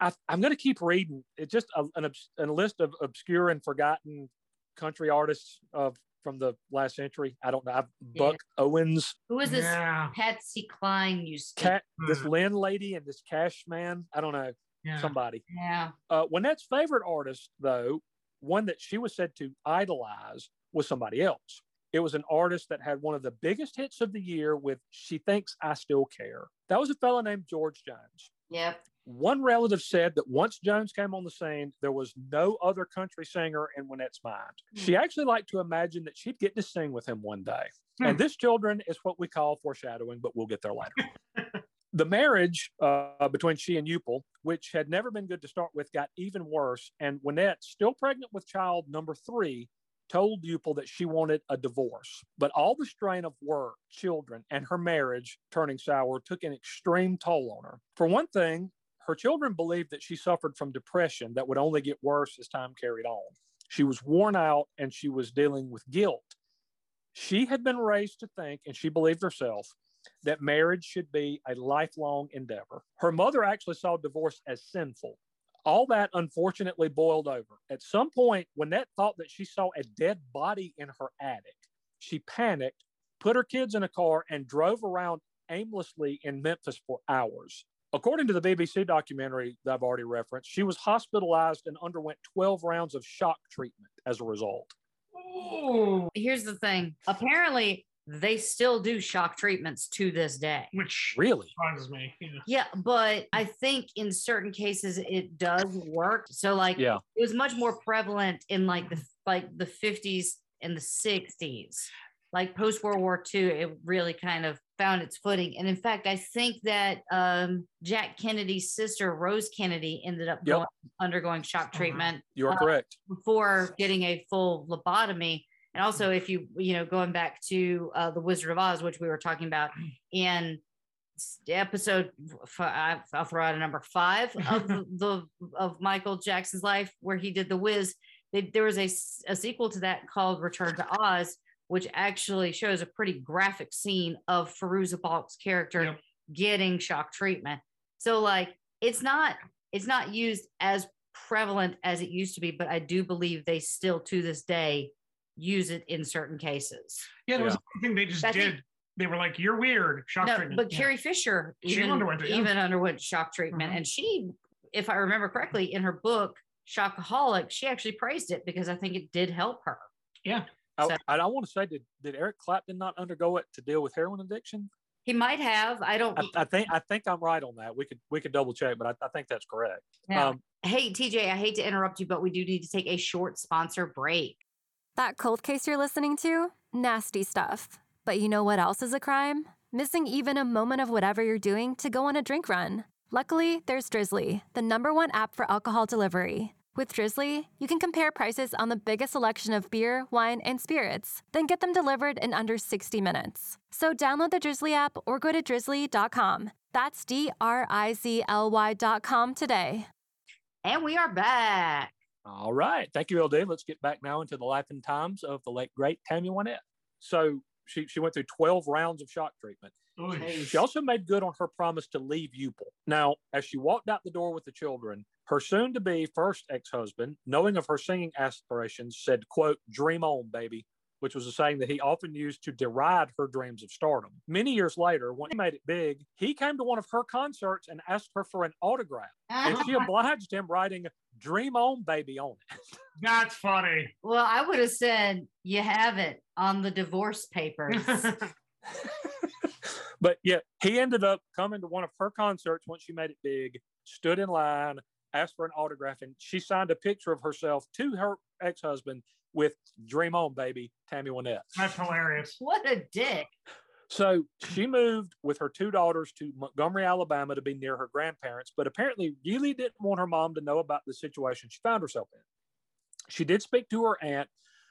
S5: I, I'm going to keep reading. It's just a, an, obs- a list of obscure and forgotten country artists of from the last century. I don't know. I've,
S3: Yeah.
S5: Buck Owens,
S3: Who is this
S4: Yeah.
S3: Patsy Cline you speak?
S5: Cat, this
S4: Hmm.
S5: Lynn lady, and this Cash man. I don't know.
S4: Yeah.
S5: Somebody.
S3: Yeah.
S5: Uh, Wynette's favorite artist, though, one that she was said to idolize, was somebody else. It was an artist that had one of the biggest hits of the year with She Thinks I Still Care. That was a fellow named George Jones.
S3: Yep.
S5: One relative said that once Jones came on the scene, there was no other country singer in Wynette's mind. She actually liked to imagine that she'd get to sing with him one day. And this, children, is what we call foreshadowing, but we'll get there later. the marriage uh, between she and Euple, which had never been good to start with, got even worse. And Wynette, still pregnant with child number three, told Euple that she wanted a divorce. But all the strain of work, children, and her marriage turning sour took an extreme toll on her. For one thing, her children believed that she suffered from depression that would only get worse as time carried on. She was worn out and she was dealing with guilt. She had been raised to think, and she believed herself, that marriage should be a lifelong endeavor. Her mother actually saw divorce as sinful. All that unfortunately boiled over. At some point, Wynette thought that she saw a dead body in her attic. She panicked, put her kids in a car, and drove around aimlessly in Memphis for hours. According to the BBC documentary that I've already referenced, she was hospitalized and underwent 12 rounds of shock treatment as a result.
S4: Oh,
S3: Here's the thing. Apparently, they still do shock treatments to this day.
S4: Which
S5: Really?
S4: surprises me. Yeah.
S3: Yeah, but I think in certain cases it does work. So like
S5: Yeah.
S3: it was much more prevalent in like the like the 50s and the 60s. Like post World War II, it really kind of found its footing. And in fact, I think that um, Jack Kennedy's sister, Rose Kennedy, ended up
S5: Yep.
S3: going, undergoing shock treatment
S5: You are
S3: Uh,
S5: correct.
S3: before getting a full lobotomy. And also, if you, you know, going back to uh, The Wizard of Oz, which we were talking about in s- episode, f- I- I'll throw out a number five of the, the of Michael Jackson's life, where he did The Wiz. They, there was a sequel to that called Return to Oz, which actually shows a pretty graphic scene of Fairuza Balk's character
S4: Yep.
S3: getting shock treatment. So, like, it's not it's not used as prevalent as it used to be, but I do believe they still to this day use it in certain cases.
S4: Yeah, there was
S5: Yeah.
S4: something they just
S3: I think-
S4: did. They were like, "You're weird." Shock
S3: No,
S4: treatment.
S3: but
S4: Yeah.
S3: Carrie Fisher
S4: She
S3: even
S4: underwent it, yeah.
S3: even underwent shock treatment,
S4: Mhm.
S3: and she, if I remember correctly, in her book Shockaholic, she actually praised it because I think it did help her.
S4: Yeah.
S5: I, I, want to say, did, did Eric Clapton not undergo it to deal with heroin addiction?
S3: He might have. I don't.
S5: I, I think I think I'm right on that. We could we could double check, but I, I think that's correct.
S3: Yeah.
S5: Um,
S3: hey, TJ, I hate to interrupt you, but we do need to take a short sponsor break.
S1: That cold case you're listening to? Nasty stuff. But you know what else is a crime? Missing even a moment of whatever you're doing to go on a drink run. Luckily, there's Drizly, the number one app for alcohol delivery. With Drizly, you can compare prices on the biggest selection of beer, wine, and spirits, then get them delivered in under 60 minutes. So download the Drizly app or go to drizly.com. That's D R I Z L Y.com today.
S3: And we are back.
S5: All right. Thank you, LD. Let's get back now into the life and times of the late, great Tammy Wynette. So she, she went through 12 rounds of shock treatment.
S4: Oy.
S5: She also made good on her promise to leave Euple. Now, as she walked out the door with the children, her soon to be first ex husband, knowing of her singing aspirations, said, quote, dream on, baby, which was a saying that he often used to deride her dreams of stardom. Many years later, when he made it big, he came to one of her concerts and asked her for an autograph. And she obliged him writing, Dream on, baby, on it.
S4: That's funny.
S3: well, I would have said you have it on the divorce papers.
S5: but yeah, he ended up coming to one of her concerts once she made it big, stood in line, asked for an autograph, and she signed a picture of herself to her ex husband with Dream On Baby, Tammy Wynette.
S4: That's hilarious.
S3: what a dick.
S5: So she moved with her two daughters to Montgomery, Alabama to be near her grandparents, but apparently really didn't want her mom to know about the situation she found herself in. She did speak to her aunt,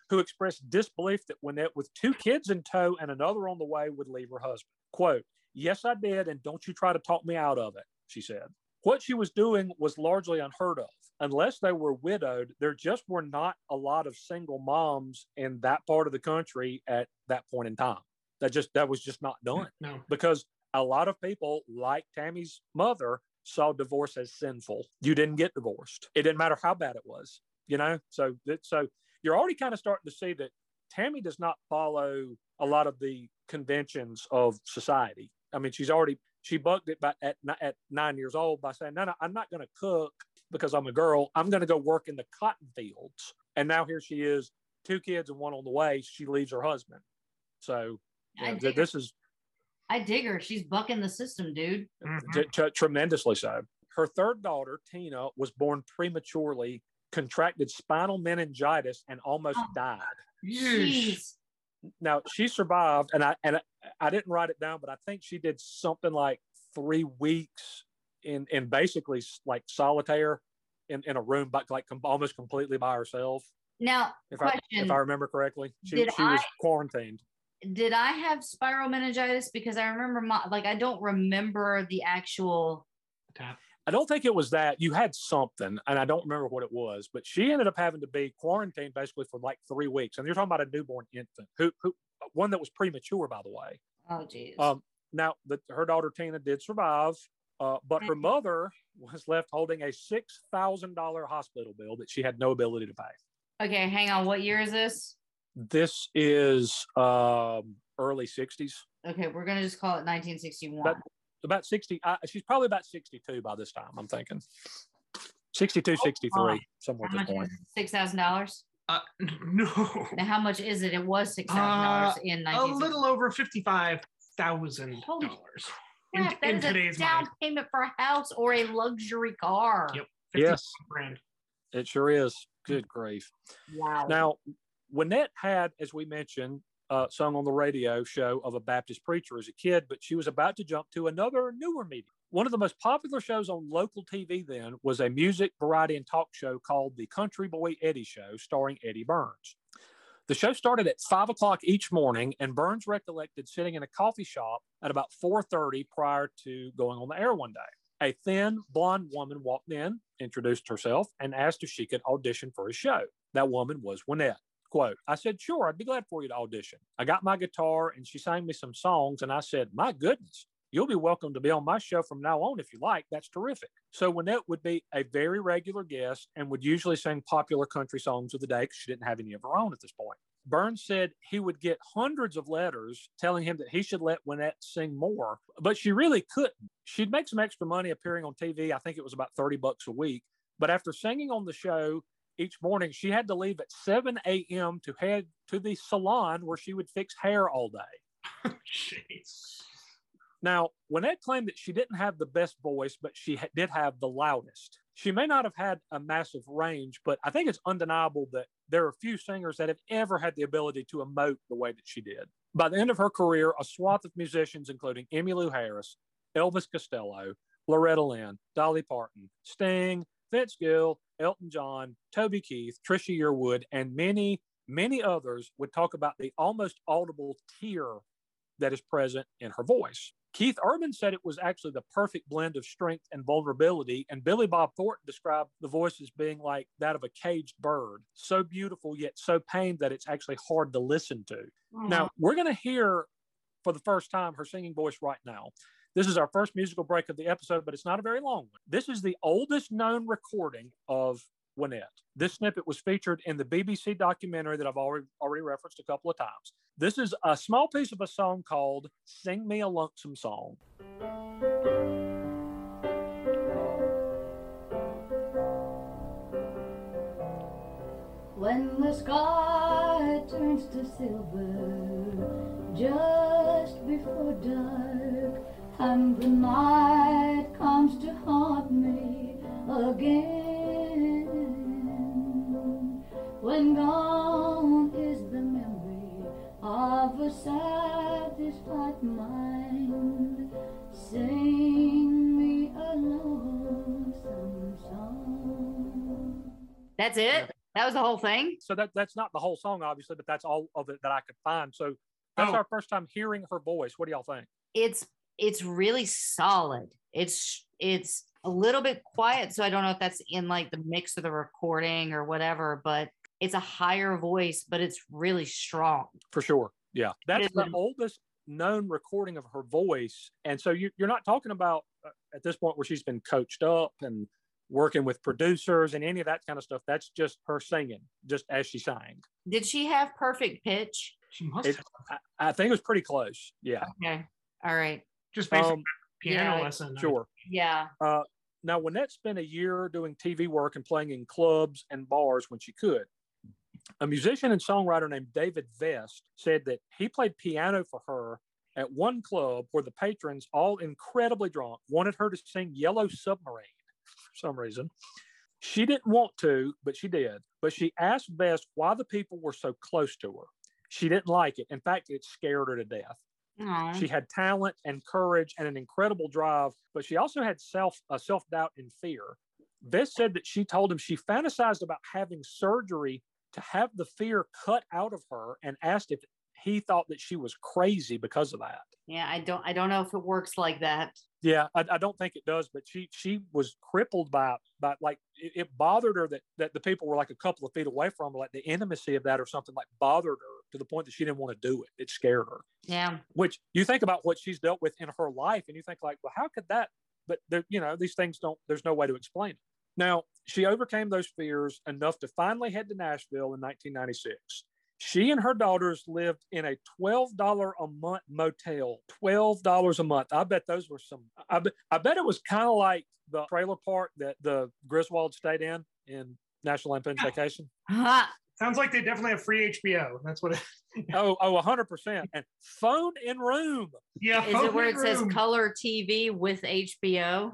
S5: who expressed disbelief that Wynette, with two kids in tow and another on the way, would leave her husband. Quote, Yes, I did, and don't you try to talk me out of it, she said. What she was doing was largely unheard of. Unless they were widowed, there just were not a lot of single moms in that part of the country at that point in time. That just that was just not done
S4: No.
S5: because a lot of people, like Tammy's mother, saw divorce as sinful. You didn't get divorced. It didn't matter how bad it was, you know. So that so you're already kind of starting to see that Tammy does not follow a lot of the conventions of society. I mean, she's already she bugged it by at at nine years old by saying, "No, no, I'm not going to cook because I'm a girl. I'm going to go work in the cotton fields." And now here she is, two kids and one on the way. She leaves her husband. So you know,
S3: dig
S5: th- this is
S3: I dig her. She's bucking the system, dude.
S4: Mhm.
S5: t- t- tremendously so. Her third daughter, Tina, was born prematurely, contracted spinal meningitis, and almost
S3: Oh.
S5: died.
S3: Jeez.
S5: Now she survived, and I and I, I didn't write it down, but I think she did something like three weeks in in basically like solitaire in, in a room, but like com- almost completely by herself.
S3: Now,
S5: If I if I remember correctly, she
S3: Did
S5: she was
S3: I-
S5: quarantined.
S3: Did I have spiral meningitis? Because I remember, my, like, I don't remember the actual.
S5: I don't think it was that. You had something, and I don't remember what it was, but she ended up having to be quarantined basically for like three weeks. And you're talking about a newborn infant, who, who one that was premature, by the way.
S3: Oh, geez.
S5: Um, now, the, her daughter Tina did survive, uh, but her mother was left holding a six thousand dollar hospital bill that she had no ability to pay.
S3: okay, hang on. What year is this?
S5: This is um, early '60s,
S3: Okay, we're gonna just call it 1961.
S5: But- about 60. Uh, she's probably about 62 by this time. I'm thinking 62, 63, somewhere
S3: How
S5: at this point.
S3: Six thousand dollars.
S4: Uh, no.
S3: Now, how much is it? It was six thousand dollars in
S4: A little over fifty-five thousand
S3: Holy
S4: dollars in,
S3: Crap, that
S4: in
S3: is a
S4: today's
S3: down
S4: money.
S3: payment for a house or a luxury car.
S4: Yep.
S5: Yes.
S4: grand.
S5: It sure is. Good grief.
S3: Wow.
S5: Now, Wynette had, as we mentioned, uh, sung on the radio show of a Baptist preacher as a kid, but she was about to jump to another newer medium. One of the most popular shows on local TV then was a music, variety, and talk show called The Country Boy Eddie Show, starring Eddie Burns. The show started at five o'clock each morning, and Burns recollected sitting in a coffee shop at about 4:30 prior to going on the air one day. A thin, blonde woman walked in, introduced herself, and asked if she could audition for his show. That woman was Wynette. Quote, I said, sure, I'd be glad for you to audition. I got my guitar and she sang me some songs, and I said, my goodness, you'll be welcome to be on my show from now on if you like. That's terrific. So Wynette would be a very regular guest and would usually sing popular country songs of the day because she didn't have any of her own at this point. Burns said he would get hundreds of letters telling him that he should let Wynette sing more, but she really couldn't. She'd make some extra money appearing on TV. I think it was about 30 bucks a week. But after singing on the show each morning, she had to leave at 7 a.m. to head to the salon where she would fix hair all day.
S4: Jeez.
S5: Now, Wynette claimed that she didn't have the best voice, but she ha- did have the loudest. She may not have had a massive range, but I think it's undeniable that there are few singers that have ever had the ability to emote the way that she did. By the end of her career, a swath of musicians, including Emmylou Harris, Elvis Costello, Loretta Lynn, Dolly Parton, Sting, Vince Gill, Elton John, Toby Keith, Trisha Yearwood, and many, many others would talk about the almost audible tear that is present in her voice. Keith Urban said it was actually the perfect blend of strength and vulnerability, and Billy Bob Thornton described the voice as being like that of a caged bird, so beautiful yet so pained that it's actually hard to listen to. Now, we're going to hear for the first time her singing voice right now. This is our first musical break of the episode, but it's not a very long one. This is the oldest known recording of Wynette. This snippet was featured in the BBC documentary that I've already already referenced a couple of times. This is a small piece of a song called Sing Me a Lonesome Song.
S6: When the sky turns to silver just before dark, and the night comes to haunt me again. When gone is the memory of a satisfied mind, sing me a lonesome song.
S3: That's it. That was the whole thing.
S5: So that that's not the whole song, obviously, but that's all of it that I could find. So that's
S4: Oh.
S5: our first time hearing her voice. What do y'all think?
S3: It's it's really solid. It's it's a little bit quiet, so I don't know if that's in like the mix of the recording or whatever. But it's a higher voice, but it's really strong.
S5: For sure. Yeah. That's
S3: is
S5: the
S3: an-
S5: oldest known recording of her voice. And so you, you're not talking about uh, at this point where she's been coached up and working with producers and any of that kind of stuff. That's just her singing, just as she sang.
S3: Did she have perfect pitch?
S4: She must
S5: It-
S4: have
S5: I, I think it was pretty close. Yeah.
S3: Okay. All right.
S4: Just basically
S5: Um,
S4: piano
S3: yeah,
S4: lesson.
S5: sure.
S3: Yeah.
S5: Uh, now, Wynette spent a year doing TV work and playing in clubs and bars when she could. A musician and songwriter named David Vest said that he played piano for her at one club where the patrons, all incredibly drunk, wanted her to sing Yellow Submarine for some reason. She didn't want to, but she did. But she asked Vest why the people were so close to her. She didn't like it. In fact, it scared her to death. She had talent and courage and an incredible drive, but she also had self uh, self doubt and fear. Vest said that she told him she fantasized about having surgery to have the fear cut out of her, and asked if he thought that she was crazy because of that.
S3: yeah. I don't. I don't know if it works like that.
S5: Yeah, I, I don't think it does, but she she was crippled by by like it, it bothered her that that the people were like a couple of feet away from her, like the intimacy of that or something like bothered her to the point that she didn't want to do it. It scared her.
S3: Yeah.
S5: which you think about what she's dealt with in her life and you think like well how could that but there you know these things don't there's no way to explain it now she overcame those fears enough to finally head to nashville in 1996 she and her daughters lived in a $12 a month motel $12 a month i bet those were some i bet, I bet it was kind of like the trailer park that the griswold stayed in in national lampoon's ah. vacation
S3: Ha!
S4: Sounds like they definitely have free HBO. That's what it
S5: Oh, oh, 100%. And phone in room.
S4: Yeah.
S3: Is it where it
S4: phone
S3: says color TV with HBO?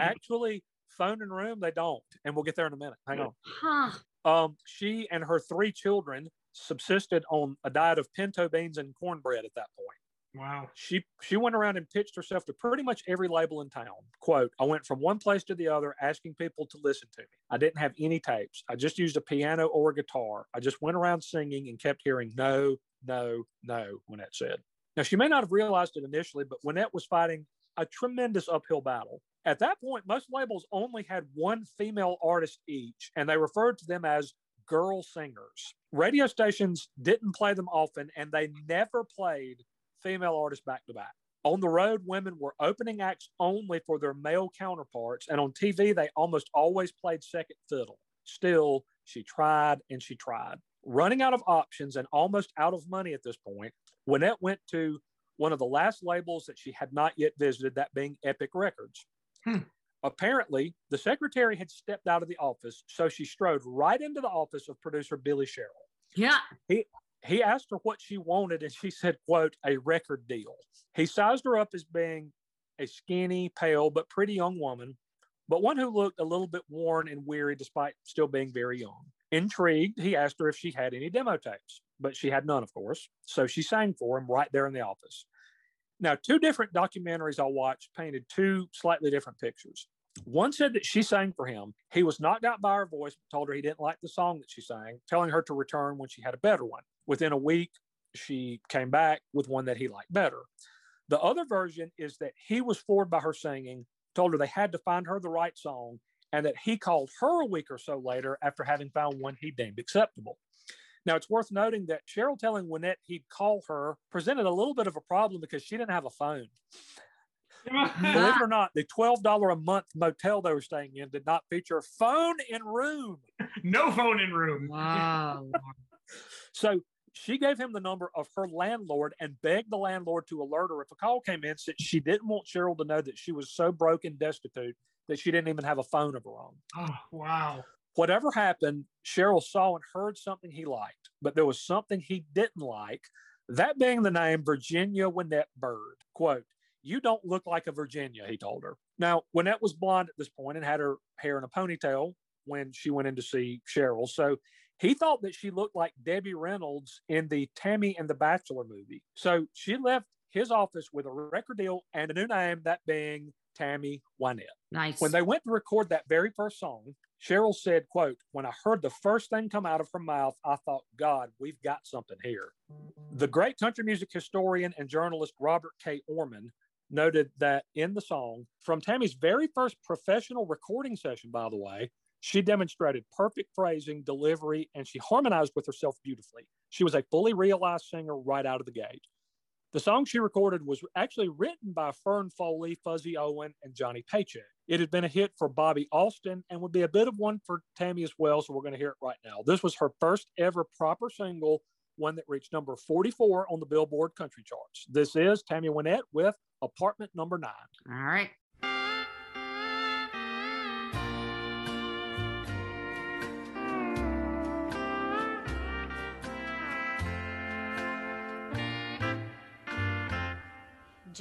S5: Actually, phone in room, they don't. And we'll get there in a minute. Hang on.
S3: Huh.
S5: Um, she and her three children subsisted on a diet of pinto beans and cornbread at that point.
S4: Wow.
S5: She she went around and pitched herself to pretty much every label in town. Quote, I went from one place to the other asking people to listen to me. I didn't have any tapes. I just used a piano or a guitar. I just went around singing and kept hearing no, no, no, Wynette said. Now she may not have realized it initially, but Wynette was fighting a tremendous uphill battle. At that point, most labels only had one female artist each, and they referred to them as girl singers. Radio stations didn't play them often, and they never played female artists back to back. On the road, women were opening acts only for their male counterparts, and on TV, they almost always played second fiddle. Still, she tried and she tried. Running out of options and almost out of money at this point, Wynette went to one of the last labels that she had not yet visited, that being Epic Records.
S4: Hmm.
S5: Apparently, the secretary had stepped out of the office, so she strode right into the office of producer Billy Sherrill
S3: Yeah.
S5: he asked her what she wanted and she said quote a record deal he sized her up as being a skinny pale but pretty young woman but one who looked a little bit worn and weary despite still being very young intrigued he asked her if she had any demo tapes but she had none of course so she sang for him right there in the office now two different documentaries i watched painted two slightly different pictures one said that she sang for him. He was knocked out by her voice, told her he didn't like the song that she sang, telling her to return when she had a better one. Within a week, she came back with one that he liked better. The other version is that he was floored by her singing, told her they had to find her the right song, and that he called her a week or so later after having found one he deemed acceptable. Now, it's worth noting that Sherrill telling Wynette he'd call her presented a little bit of a problem because she didn't have a phone. Believe it or not, the $12 a month motel they were staying in did not feature a phone in room.
S4: no phone in room.
S3: Wow.
S5: So she gave him the number of her landlord and begged the landlord to alert her if a call came in since she didn't want Sherrill to know that she was so broke and destitute that she didn't even have a phone of her own.
S4: Oh, wow.
S5: Whatever happened, Sherrill saw and heard something he liked, but there was something he didn't like, that being the name Virginia Wynette Byrd. Quote, You don't look like a Virginia, he told her. Now, Wynette was blonde at this point and had her hair in a ponytail when she went in to see Sherrill. So he thought that she looked like Debbie Reynolds in the Tammy and the Bachelor movie. So she left his office with a record deal and a new name, that being Tammy Wynette.
S3: Nice.
S5: When they went to record that very first song, Sherrill said, quote, when I heard the first thing come out of her mouth, I thought, God, we've got something here. The great country music historian and journalist Robert K. Oermann noted that in the song, from Tammy's very first professional recording session, by the way, she demonstrated perfect phrasing, delivery, and she harmonized with herself beautifully. She was a fully realized singer right out of the gate. The song she recorded was actually written by Fern Foley, Fuzzy Owen, and Johnny Paycheck. It had been a hit for Bobby Austin and would be a bit of one for Tammy as well, so we're going to hear it right now. This was her first ever proper single, one that reached number 44 on the Billboard country charts. This is Tammy Wynette with Apartment Number Nine.
S3: All right.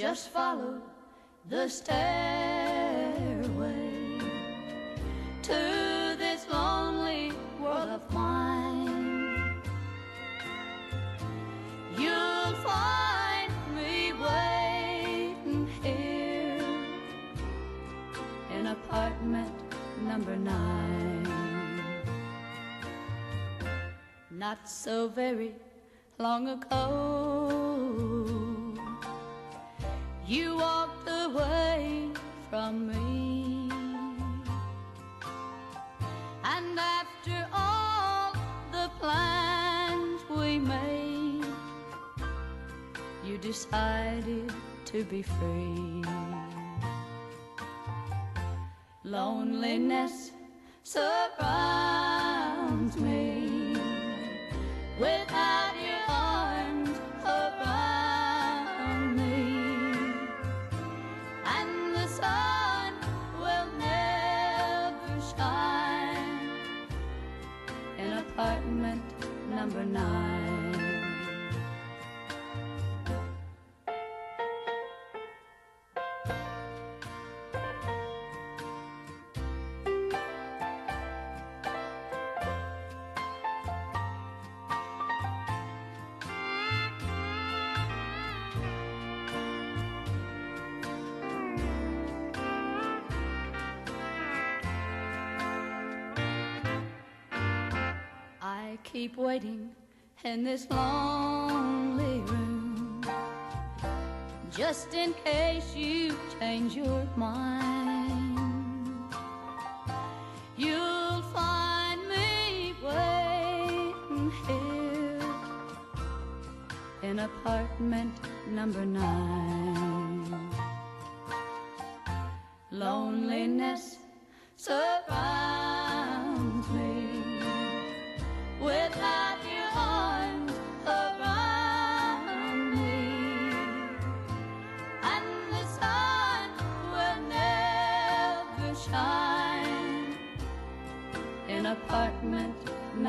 S6: Just follow the stairway to this lonely world of mine. You'll find me waiting here in apartment number nine. Not so very long ago. You walked away from me. And after all the plans we made, you decided to be free. Loneliness surrounds me without in this lonely room. Just in case you change your mind, you'll find me waiting here in apartment number nine. Loneliness surrounds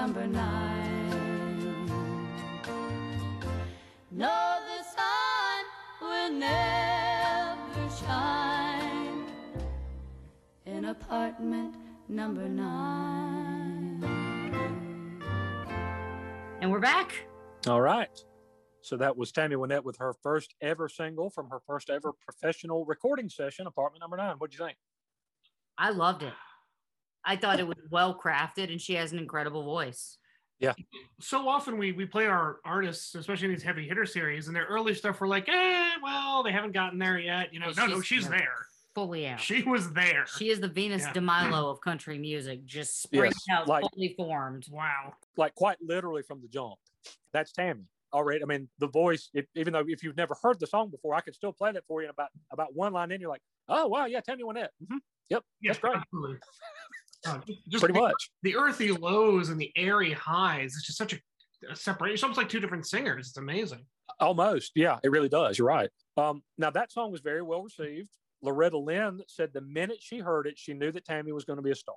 S6: number nine. No, the sun will never shine in apartment number nine.
S3: And we're back.
S5: All right. So that was Tammy Wynette with her first ever single from her first ever professional recording session, apartment number nine. What'd you think?
S3: I loved it. I thought it was well crafted, and she has an incredible voice. Yeah.
S4: So often we we play our artists, especially in these heavy hitter series, and their early stuff. We're like, eh, well, they haven't gotten there yet. You know, no, no,
S3: she's-
S4: she's
S3: yeah.
S4: there.
S3: Fully out.
S4: She was there.
S3: She is the Venus
S4: Yeah.
S3: de Milo of country music, just spring
S5: Yes,
S3: out,
S5: like-
S3: fully formed.
S4: Wow.
S5: Like quite literally from the jump. That's Tammy. All right. I mean, the voice. If, even though if you've never heard the song before, I could still play that for you. And about about one line in, you're like, oh wow, yeah, Tammy Wynette. hmm Yep,
S4: Yeah,
S5: that's right.
S4: Uh, just
S5: Pretty
S4: the,
S5: much.
S4: the earthy lows and the airy highs. It's just such a, a separation. It's almost like two different singers. It's amazing.
S5: Almost, yeah, it really does. You're right. Um, now that song was very well received. Loretta Lynn said the minute she heard it, she knew that Tammy was going to be a star.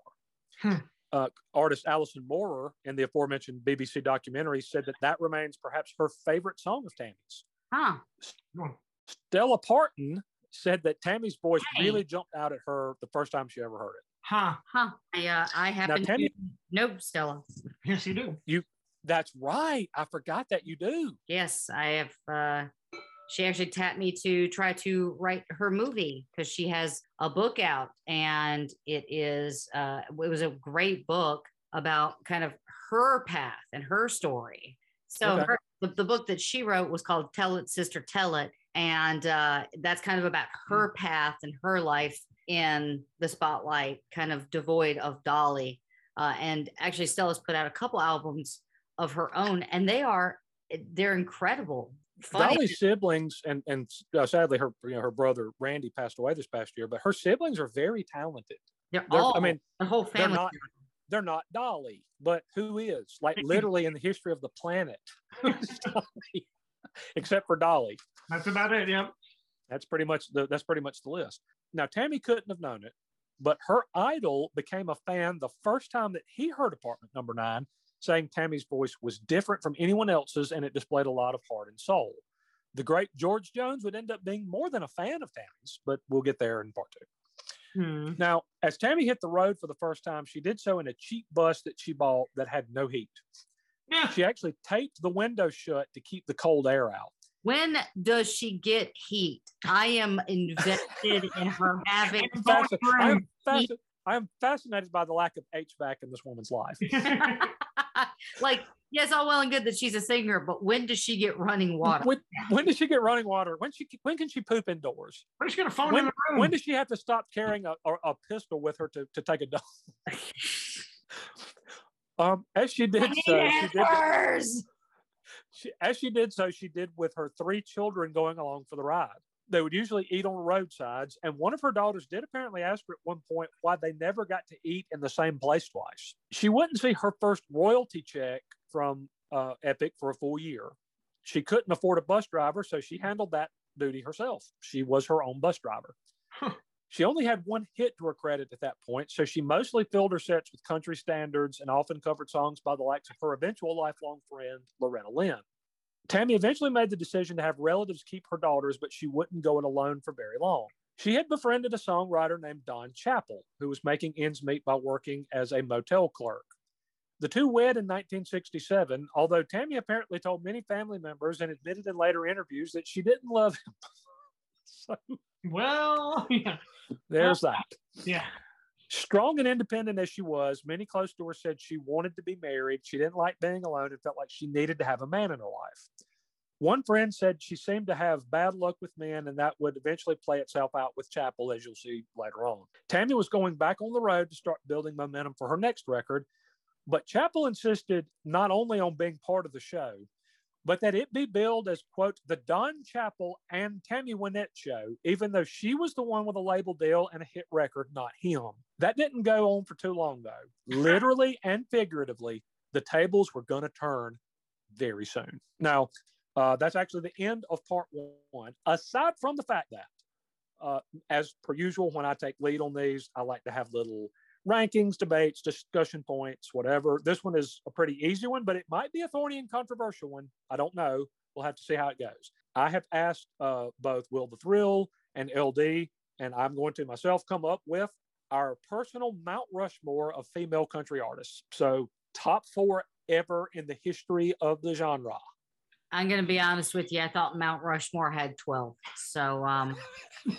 S4: Hmm.
S5: Uh, artist Alison Moorer in the aforementioned BBC documentary said that that remains perhaps her favorite song of Tammy's.
S3: Huh.
S4: Oh,
S5: Stella Parton said that Tammy's voice
S3: Hey.
S5: really jumped out at her the first time she ever heard it.
S4: Huh.
S3: Huh. I, uh, I happen
S5: Tammy-
S3: to know Stella.
S4: Yes, you do. You.
S5: That's right. I forgot that you do.
S3: Yes, I have. Uh, she actually tapped me to try to write her movie because she has a book out, and it is. Uh, it was a great book about kind of her path and her story. So
S5: Okay.
S3: her, the, the book that she wrote was called "Tell It, Sister, Tell It," and uh, that's kind of about her path and her life in the spotlight, kind of devoid of Dolly. Uh, and actually, Stella's put out a couple albums of her own, and they are they're incredible. Funny.
S5: Dolly's siblings, and and uh, sadly her you know her brother Randy passed away this past year, but her siblings are very talented.
S3: They're
S5: They're,
S3: all,
S5: I mean,
S3: the whole
S5: they're
S3: family.
S5: not they're not Dolly, but who is like literally in the history of the planet, except for Dolly.
S4: That's about it. Yep.
S5: That's pretty much the that's pretty much the list. Now Tammy couldn't have known it, but her idol became a fan the first time that he heard Apartment Number Nine, saying Tammy's voice was different from anyone else's and it displayed a lot of heart and soul. The great George Jones would end up being more than a fan of Tammy's, but we'll get there in part two.
S4: Hmm.
S5: Now, as Tammy hit the road for the first time, she did so in a cheap bus that she bought that had no heat.
S4: Yeah.
S5: She actually taped the window shut to keep the cold air out.
S3: When does she get heat? I am invested in her having.
S4: I'm
S5: Fasci- I, am
S3: Heat.
S5: I am fascinated by the lack of HVAC in this woman's life.
S3: like, yes, all well and good that she's a singer, but when does she get running water?
S5: When, when does she get running water? When she when can she poop indoors?
S4: Why don't you get a phone in
S5: When,
S4: the room?
S5: when does she have to stop carrying a, a, a pistol with her to, to take a dump? Um, as she did so, she did,
S3: Answers!
S5: She, as she did so, she did with her three children going along for the ride. They would usually eat on the roadsides, and one of her daughters did apparently ask her at one point why they never got to eat in the same place twice. She wouldn't see her first royalty check from uh, Epic for a full year. She couldn't afford a bus driver, so she handled that duty herself. She was her own bus driver.
S4: Huh.
S5: She only had one hit to her credit at that point, so she mostly filled her sets with country standards and often covered songs by the likes of her eventual lifelong friend, Loretta Lynn. Tammy eventually made the decision to have relatives keep her daughters, but she wouldn't go it alone for very long. She had befriended a songwriter named Don Chappell, who was making ends meet by working as a motel clerk. The two wed in 1967, although Tammy apparently told many family members and admitted in later interviews that she didn't love him. so
S4: Well, yeah.
S5: there's that.
S4: Yeah.
S5: Strong and independent as she was, many close doors said she wanted to be married. She didn't like being alone and felt like she needed to have a man in her life. One friend said she seemed to have bad luck with men and that would eventually play itself out with Chappell, as you'll see later on. Tammy was going back on the road to start building momentum for her next record, but Chappell insisted not only on being part of the show, but that it be billed as, quote, the Don Chappell and Tammy Wynette show, even though she was the one with a label deal and a hit record, not him. That didn't go on for too long, though. Literally and figuratively, the tables were going to turn very soon. Now, uh, that's actually the end of part one. Aside from the fact that, uh, as per usual, when I take lead on these, I like to have little rankings, debates, discussion points, whatever. This one is a pretty easy one, but it might be a thorny and controversial one. I don't know. We'll have to see how it goes. I have asked uh, both Will the Thrill and LD, and I'm going to myself come up with our personal Mount Rushmore of female country artists. So, top four ever in the history of the genre.
S3: I'm gonna be honest with you. I thought Mount Rushmore had 12. So um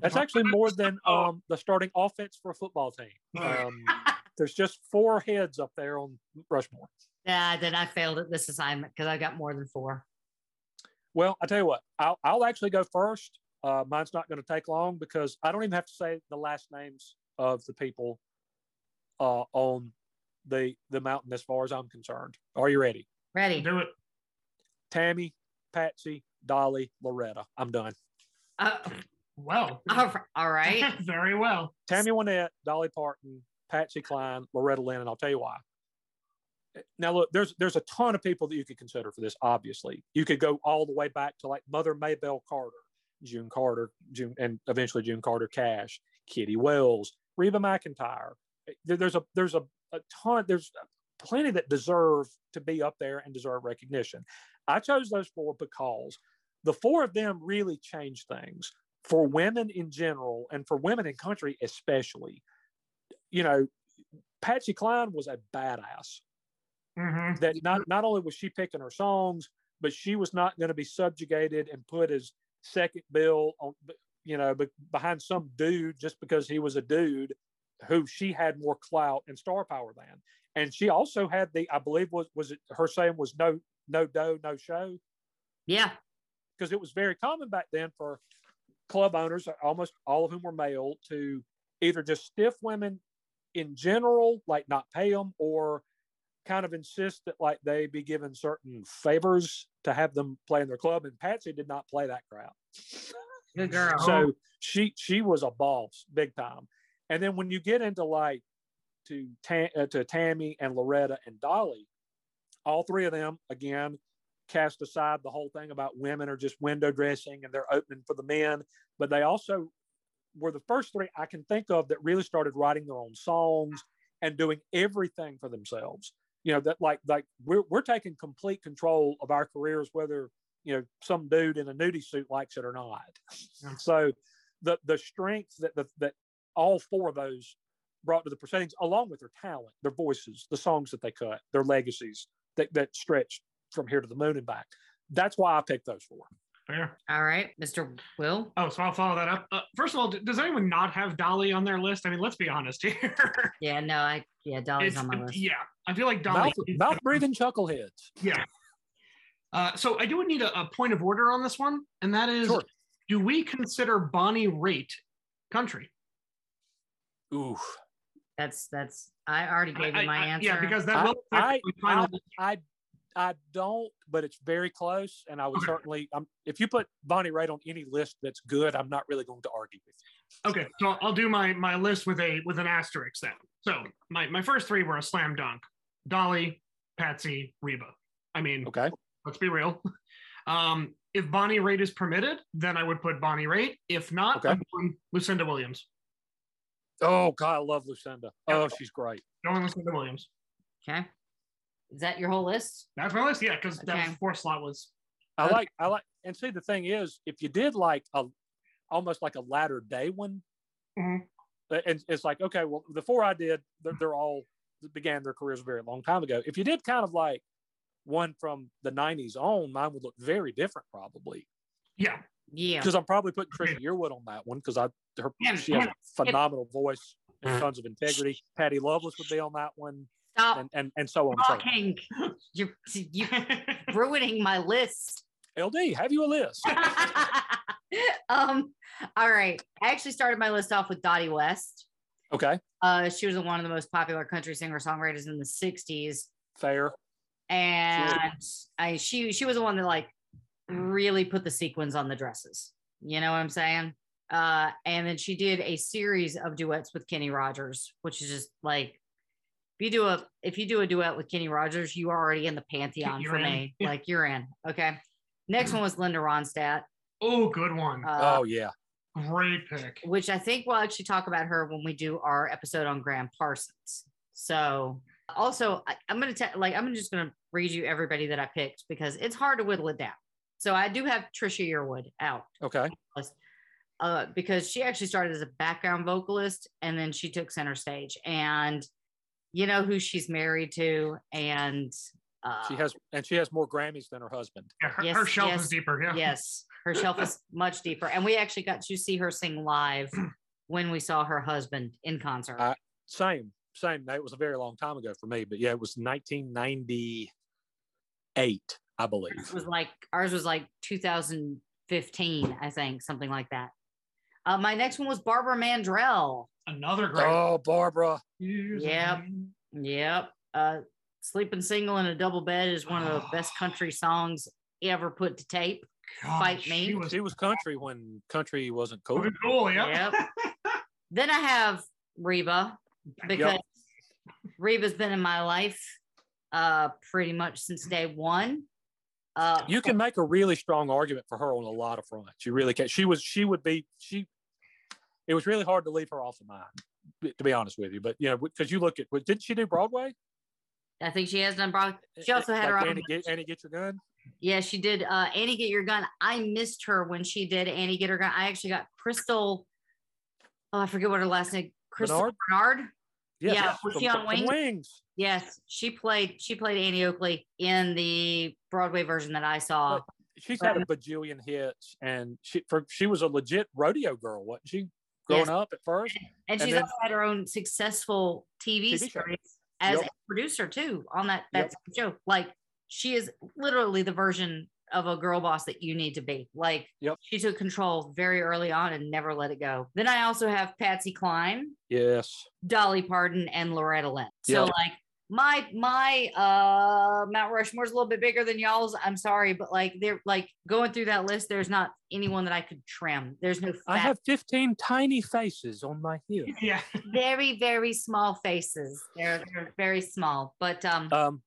S5: That's actually more than um, the starting offense for a football team. Um, there's just four heads up there on Rushmore.
S3: yeah, then I failed at this assignment because I got more than four.
S5: Well, I tell you what, I'll, I'll actually go first. Uh, mine's not going to take long because I don't even have to say the last names of the people uh, on the the mountain as far as I'm concerned. Are you ready?
S3: Ready?
S4: Do it.
S5: Tammy, Patsy, Dolly, Loretta. I'm done.
S3: Uh,
S4: Well,
S3: all all right.
S4: very well.
S5: Tammy Wynette, Dolly Parton, Patsy Cline, Loretta Lynn, and I'll tell you why. Now, look, there's there's a ton of people that you could consider for this. Obviously, you could go all the way back to like Mother Maybelle Carter, June Carter, June, and eventually June Carter Cash, Kitty Wells, Reba McEntire. There's a there's a, a ton. There's plenty that deserve to be up there and deserve recognition. I chose those four because the four of them really changed things for women in general and for women in country especially. You know, Patsy Cline was a badass.
S4: hmm
S5: That not not only was she picking her songs, but she was not going to be subjugated and put as second bill on, you know, behind some dude just because he was a dude who she had more clout and star power than. And she also had the, I believe was was it her saying was no no dough no show
S3: Yeah.
S5: because it was very common back then for club owners, almost all of whom were male, to either just stiff women in general, like not pay them, or kind of insist that like they be given certain favors to have them play in their club. And Patsy did not play that crowd.
S3: Good girl.
S5: So she she was a boss, big time. And then when you get into like to Ta- uh, to Tammy and Loretta and Dolly, all three of them again cast aside the whole thing about women are just window dressing and they're opening for the men, but they also were the first three I can think of that really started writing their own songs and doing everything for themselves. You know that like like we're we're taking complete control of our careers, whether you know some dude in a nudie suit likes it or not.
S4: Yeah.
S5: So the the strength that that, that all four of those brought to the proceedings, along with their talent, their voices, the songs that they cut, their legacies that that stretched from here to the moon and back. That's why I picked those four.
S4: Fair.
S3: All right, Mr. Will.
S4: Oh, so I'll follow that up. Uh, first of all, d- does anyone not have Dolly on their list? I mean, let's be honest here.
S3: Yeah, no, I yeah, Dolly's
S4: It's-
S3: on my list.
S4: yeah, I feel like Dolly.
S5: Mouth, mouth breathing chuckleheads.
S4: Yeah. Uh, so I do need a, a point of order on this one, and that is:
S5: Sure.
S4: Do we consider Bonnie Raitt country?
S5: Ooh.
S3: That's that's I already gave you my
S4: I-
S3: answer.
S4: Yeah, because that
S5: I,
S4: will affect
S5: I. I, I, I don't, but it's very close. And I would
S4: Okay.
S5: certainly, um, if you put Bonnie Raitt on any list that's good, I'm not really going to argue with you.
S4: Okay, so I'll do my my list with a with an asterisk then. So my my first three were a slam dunk: Dolly, Patsy, Reba. I mean,
S5: Okay.
S4: let's be real. Um, if Bonnie Raitt is permitted, then I would put Bonnie Raitt. If not,
S5: Okay.
S4: I'm going Lucinda Williams.
S5: Oh, God, I love Lucinda. Oh, she's great.
S4: Going Lucinda Williams.
S3: okay. Is that your whole list?
S4: That's my list. Yeah, because
S3: Okay.
S4: that fourth slot was
S5: I
S3: Okay.
S5: like, I like, and see, the thing is, if you did like a, almost like a latter day one,
S4: Mhm.
S5: uh, and it's like, okay, well, the four I did, they're, they're all began their careers a very long time ago. If you did kind of like one from the 90s on, mine would look very different probably.
S4: yeah.
S3: Yeah.
S5: because I'm probably putting Trisha Yearwood on that one because I her
S3: Him,
S5: she has
S3: him,
S5: a phenomenal voice and tons of integrity. Patty Loveless would be on that one,
S3: Stop
S5: and and, and so on. and so on.
S3: talking. You're you ruining my list.
S5: LD, have you a list?
S3: um, all right. I actually started my list off with Dottie West.
S5: Okay,
S3: Uh, she was one of the most popular country singer songwriters in the 60s.
S5: fair.
S3: And I she she was the one that like really put the sequins on the dresses. You know what I'm saying? Uh, and then she did a series of duets with Kenny Rogers, which is just like if you do a if you do a duet with Kenny Rogers, you are already in the pantheon
S4: You're
S3: for
S4: in.
S3: me. Like you're in. Okay. Next one was Linda Ronstadt,
S4: oh, good one.
S3: uh,
S5: oh yeah,
S4: Great pick.
S3: which I think we'll actually talk about her when we do our episode on Gram Parsons. So also I, I'm gonna tell like I'm just gonna read you everybody that I picked because it's hard to whittle it down. So I do have Trisha Yearwood out
S5: okay.
S3: uh, because she actually started as a background vocalist and then she took center stage and you know who she's married to and uh,
S5: She has and she has more Grammys than her husband.
S4: Yeah, her,
S3: Yes,
S4: her shelf
S3: yes,
S4: is deeper. Yeah.
S3: yes her shelf is much deeper and we actually got to see her sing live when we saw her husband in concert
S5: Uh, Same, same. It was a very long time ago for me, but yeah, it was 1998, I believe.
S3: It was like ours was like 2015, I think, something like that. Uh, my next one was Barbara Mandrell.
S4: Another great.
S5: Oh, Barbara.
S3: Yep. Yep. Uh, Sleeping Single in a Double Bed is one of the best country songs ever put to tape.
S4: God,
S3: Fight Me.
S4: She was
S5: She was country when country wasn't cool.
S4: cool. cool yeah.
S3: Yep. Then I have Reba because Reba's been in my life uh, pretty much since day one. Uh,
S5: You can make a really strong argument for her on a lot of fronts. You really can. She was. She would be. She. It was really hard to leave her off the mind, to be honest with you. But you know, because you look at, what- didn't she do Broadway?
S3: I think she has done Broad. She also had her
S5: Like
S3: own.
S5: Annie get, Annie, get your gun.
S3: Yeah, she did. Uh, Annie, get your gun. I missed her when she did Annie, get her gun. I actually got Crystal. Oh, I forget what her last name. Crystal
S5: Bernard?
S3: Bernard.
S5: Yes,
S3: Yeah, was she on Wings?
S5: Wings.
S3: Yes, she played. She played Annie Oakley in the Broadway version that I saw.
S5: She's had a bajillion hits, and she for she was a legit rodeo girl, wasn't she? Growing
S3: Yes.
S5: up at first,
S3: and
S5: and
S3: she's
S5: then-
S3: also had her own successful TV,
S5: TV show.
S3: series as
S5: Yep.
S3: a producer too on that that
S5: Yep.
S3: show. Like she is literally the version of a girl boss that you need to be. Like
S5: Yep.
S3: she took control very early on and never let it go. Then I also have Patsy Cline,
S5: yes.
S3: Dolly Parton, and Loretta Lynn. So
S5: Yep.
S3: like my my uh Mount Rushmore's a little bit bigger than y'all's. I'm sorry, but like they're like going through that list, there's not anyone that I could trim. There's no
S5: I have 15 tiny faces on my hip.
S4: Yeah.
S3: very very small faces they're, they're very small but um
S5: Um,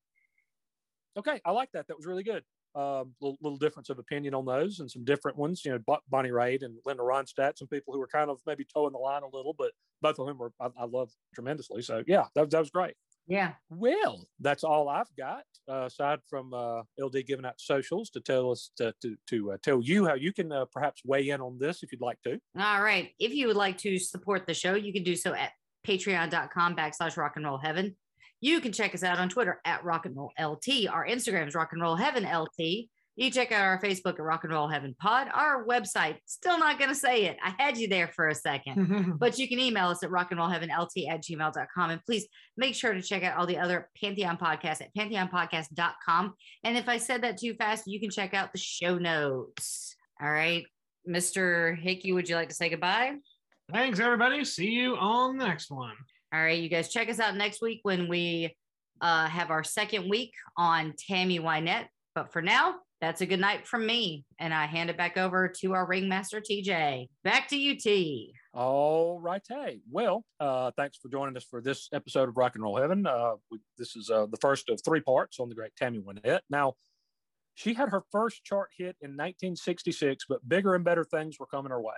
S5: okay, I like that. That was really good. Um, little, little difference of opinion on those, and some different ones. You know, Bo- Bonnie Raitt and Linda Ronstadt. Some people who were kind of maybe toeing the line a little, but both of them were I, I love tremendously. So yeah, that, that was great.
S3: yeah
S5: Well, that's all I've got. Uh, aside from uh, LD giving out socials to tell us to to, to uh, tell you how you can uh, perhaps weigh in on this if you'd like to.
S3: all right if you would like to support the show you can do so at patreon.com backslash rock and roll heaven you can check us out on twitter at rock and roll lt our instagram is rock and roll heaven lt you check out our facebook at rock and roll heaven pod our website still not going to say it i had you there for a second but you can email us at rock and roll heaven lt at gmail.com. And please make sure to check out all the other Pantheon podcasts at pantheonpodcast.com. And if I said that too fast, you can check out the show notes. All right. Mr. Hickey, would you like to say goodbye?
S4: Thanks, everybody. See you on the next one.
S3: All right. You guys check us out next week when we uh, have our second week on Tammy Wynette. But for now, that's a good night from me. And I hand it back over to our ringmaster, TJ. Back to you, T.
S5: All right. Hey, well, uh, thanks for joining us for this episode of Rock and Roll Heaven. Uh, we, this is uh, the first of three parts on the great Tammy Wynette. Now, she had her first chart hit in 1966, but bigger and better things were coming her way.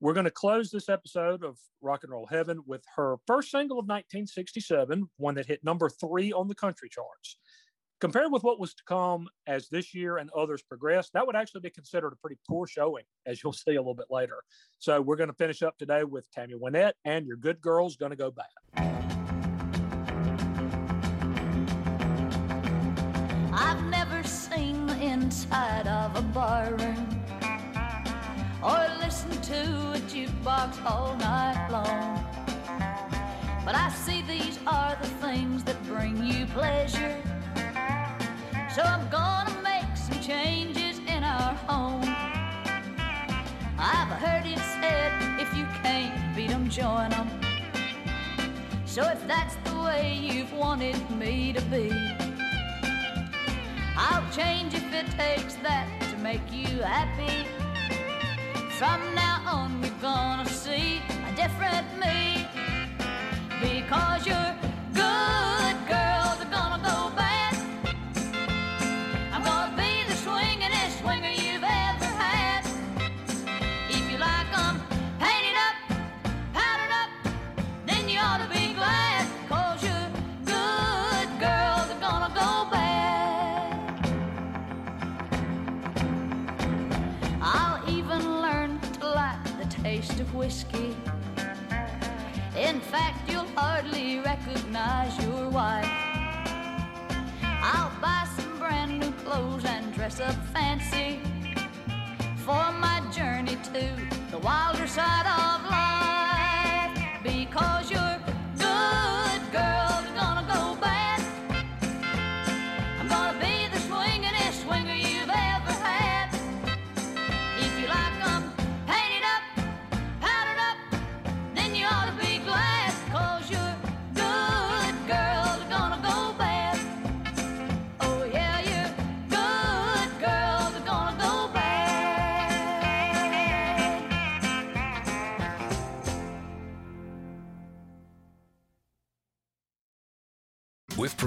S5: We're going to close this episode of Rock and Roll Heaven with her first single of 1967, one that hit number three on the country charts. Compared with what was to come as this year and others progressed, that would actually be considered a pretty poor showing, as you'll see a little bit later. So we're going to finish up today with Tammy Wynette and Your Good Girl's Gonna Go Bad.
S6: I've never seen the inside of a barroom or listened to a jukebox all night long. But I see these are the things that bring you pleasure. So I'm gonna make some changes in our home. I've heard it said if you can't beat 'em, join 'em. So if that's the way you've wanted me to be, I'll change if it takes that to make you happy. From now on, you're gonna see a different me. Because you're good hardly recognize your wife. I'll buy some brand new clothes and dress up fancy for my journey to the wilder side of life. Because you're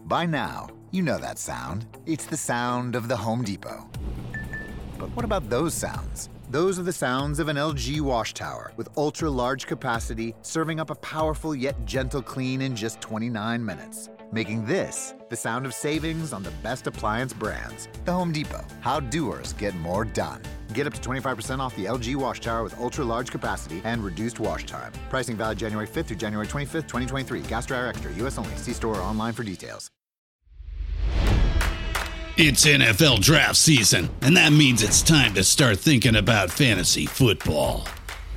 S7: By now, you know that sound. It's the sound of the Home Depot. But what about those sounds? Those are the sounds of an LG wash tower with ultra large capacity, serving up a powerful yet gentle clean in just 29 minutes. Making this the sound of savings on the best appliance brands. The Home Depot. How doers get more done. Get up to 25% off the LG wash tower with ultra large capacity and reduced wash time. Pricing valid January 5th through January 25th, 2023. Gas dryer extra. US only. See store or online for details.
S8: It's NFL draft season, and that means it's time to start thinking about fantasy football.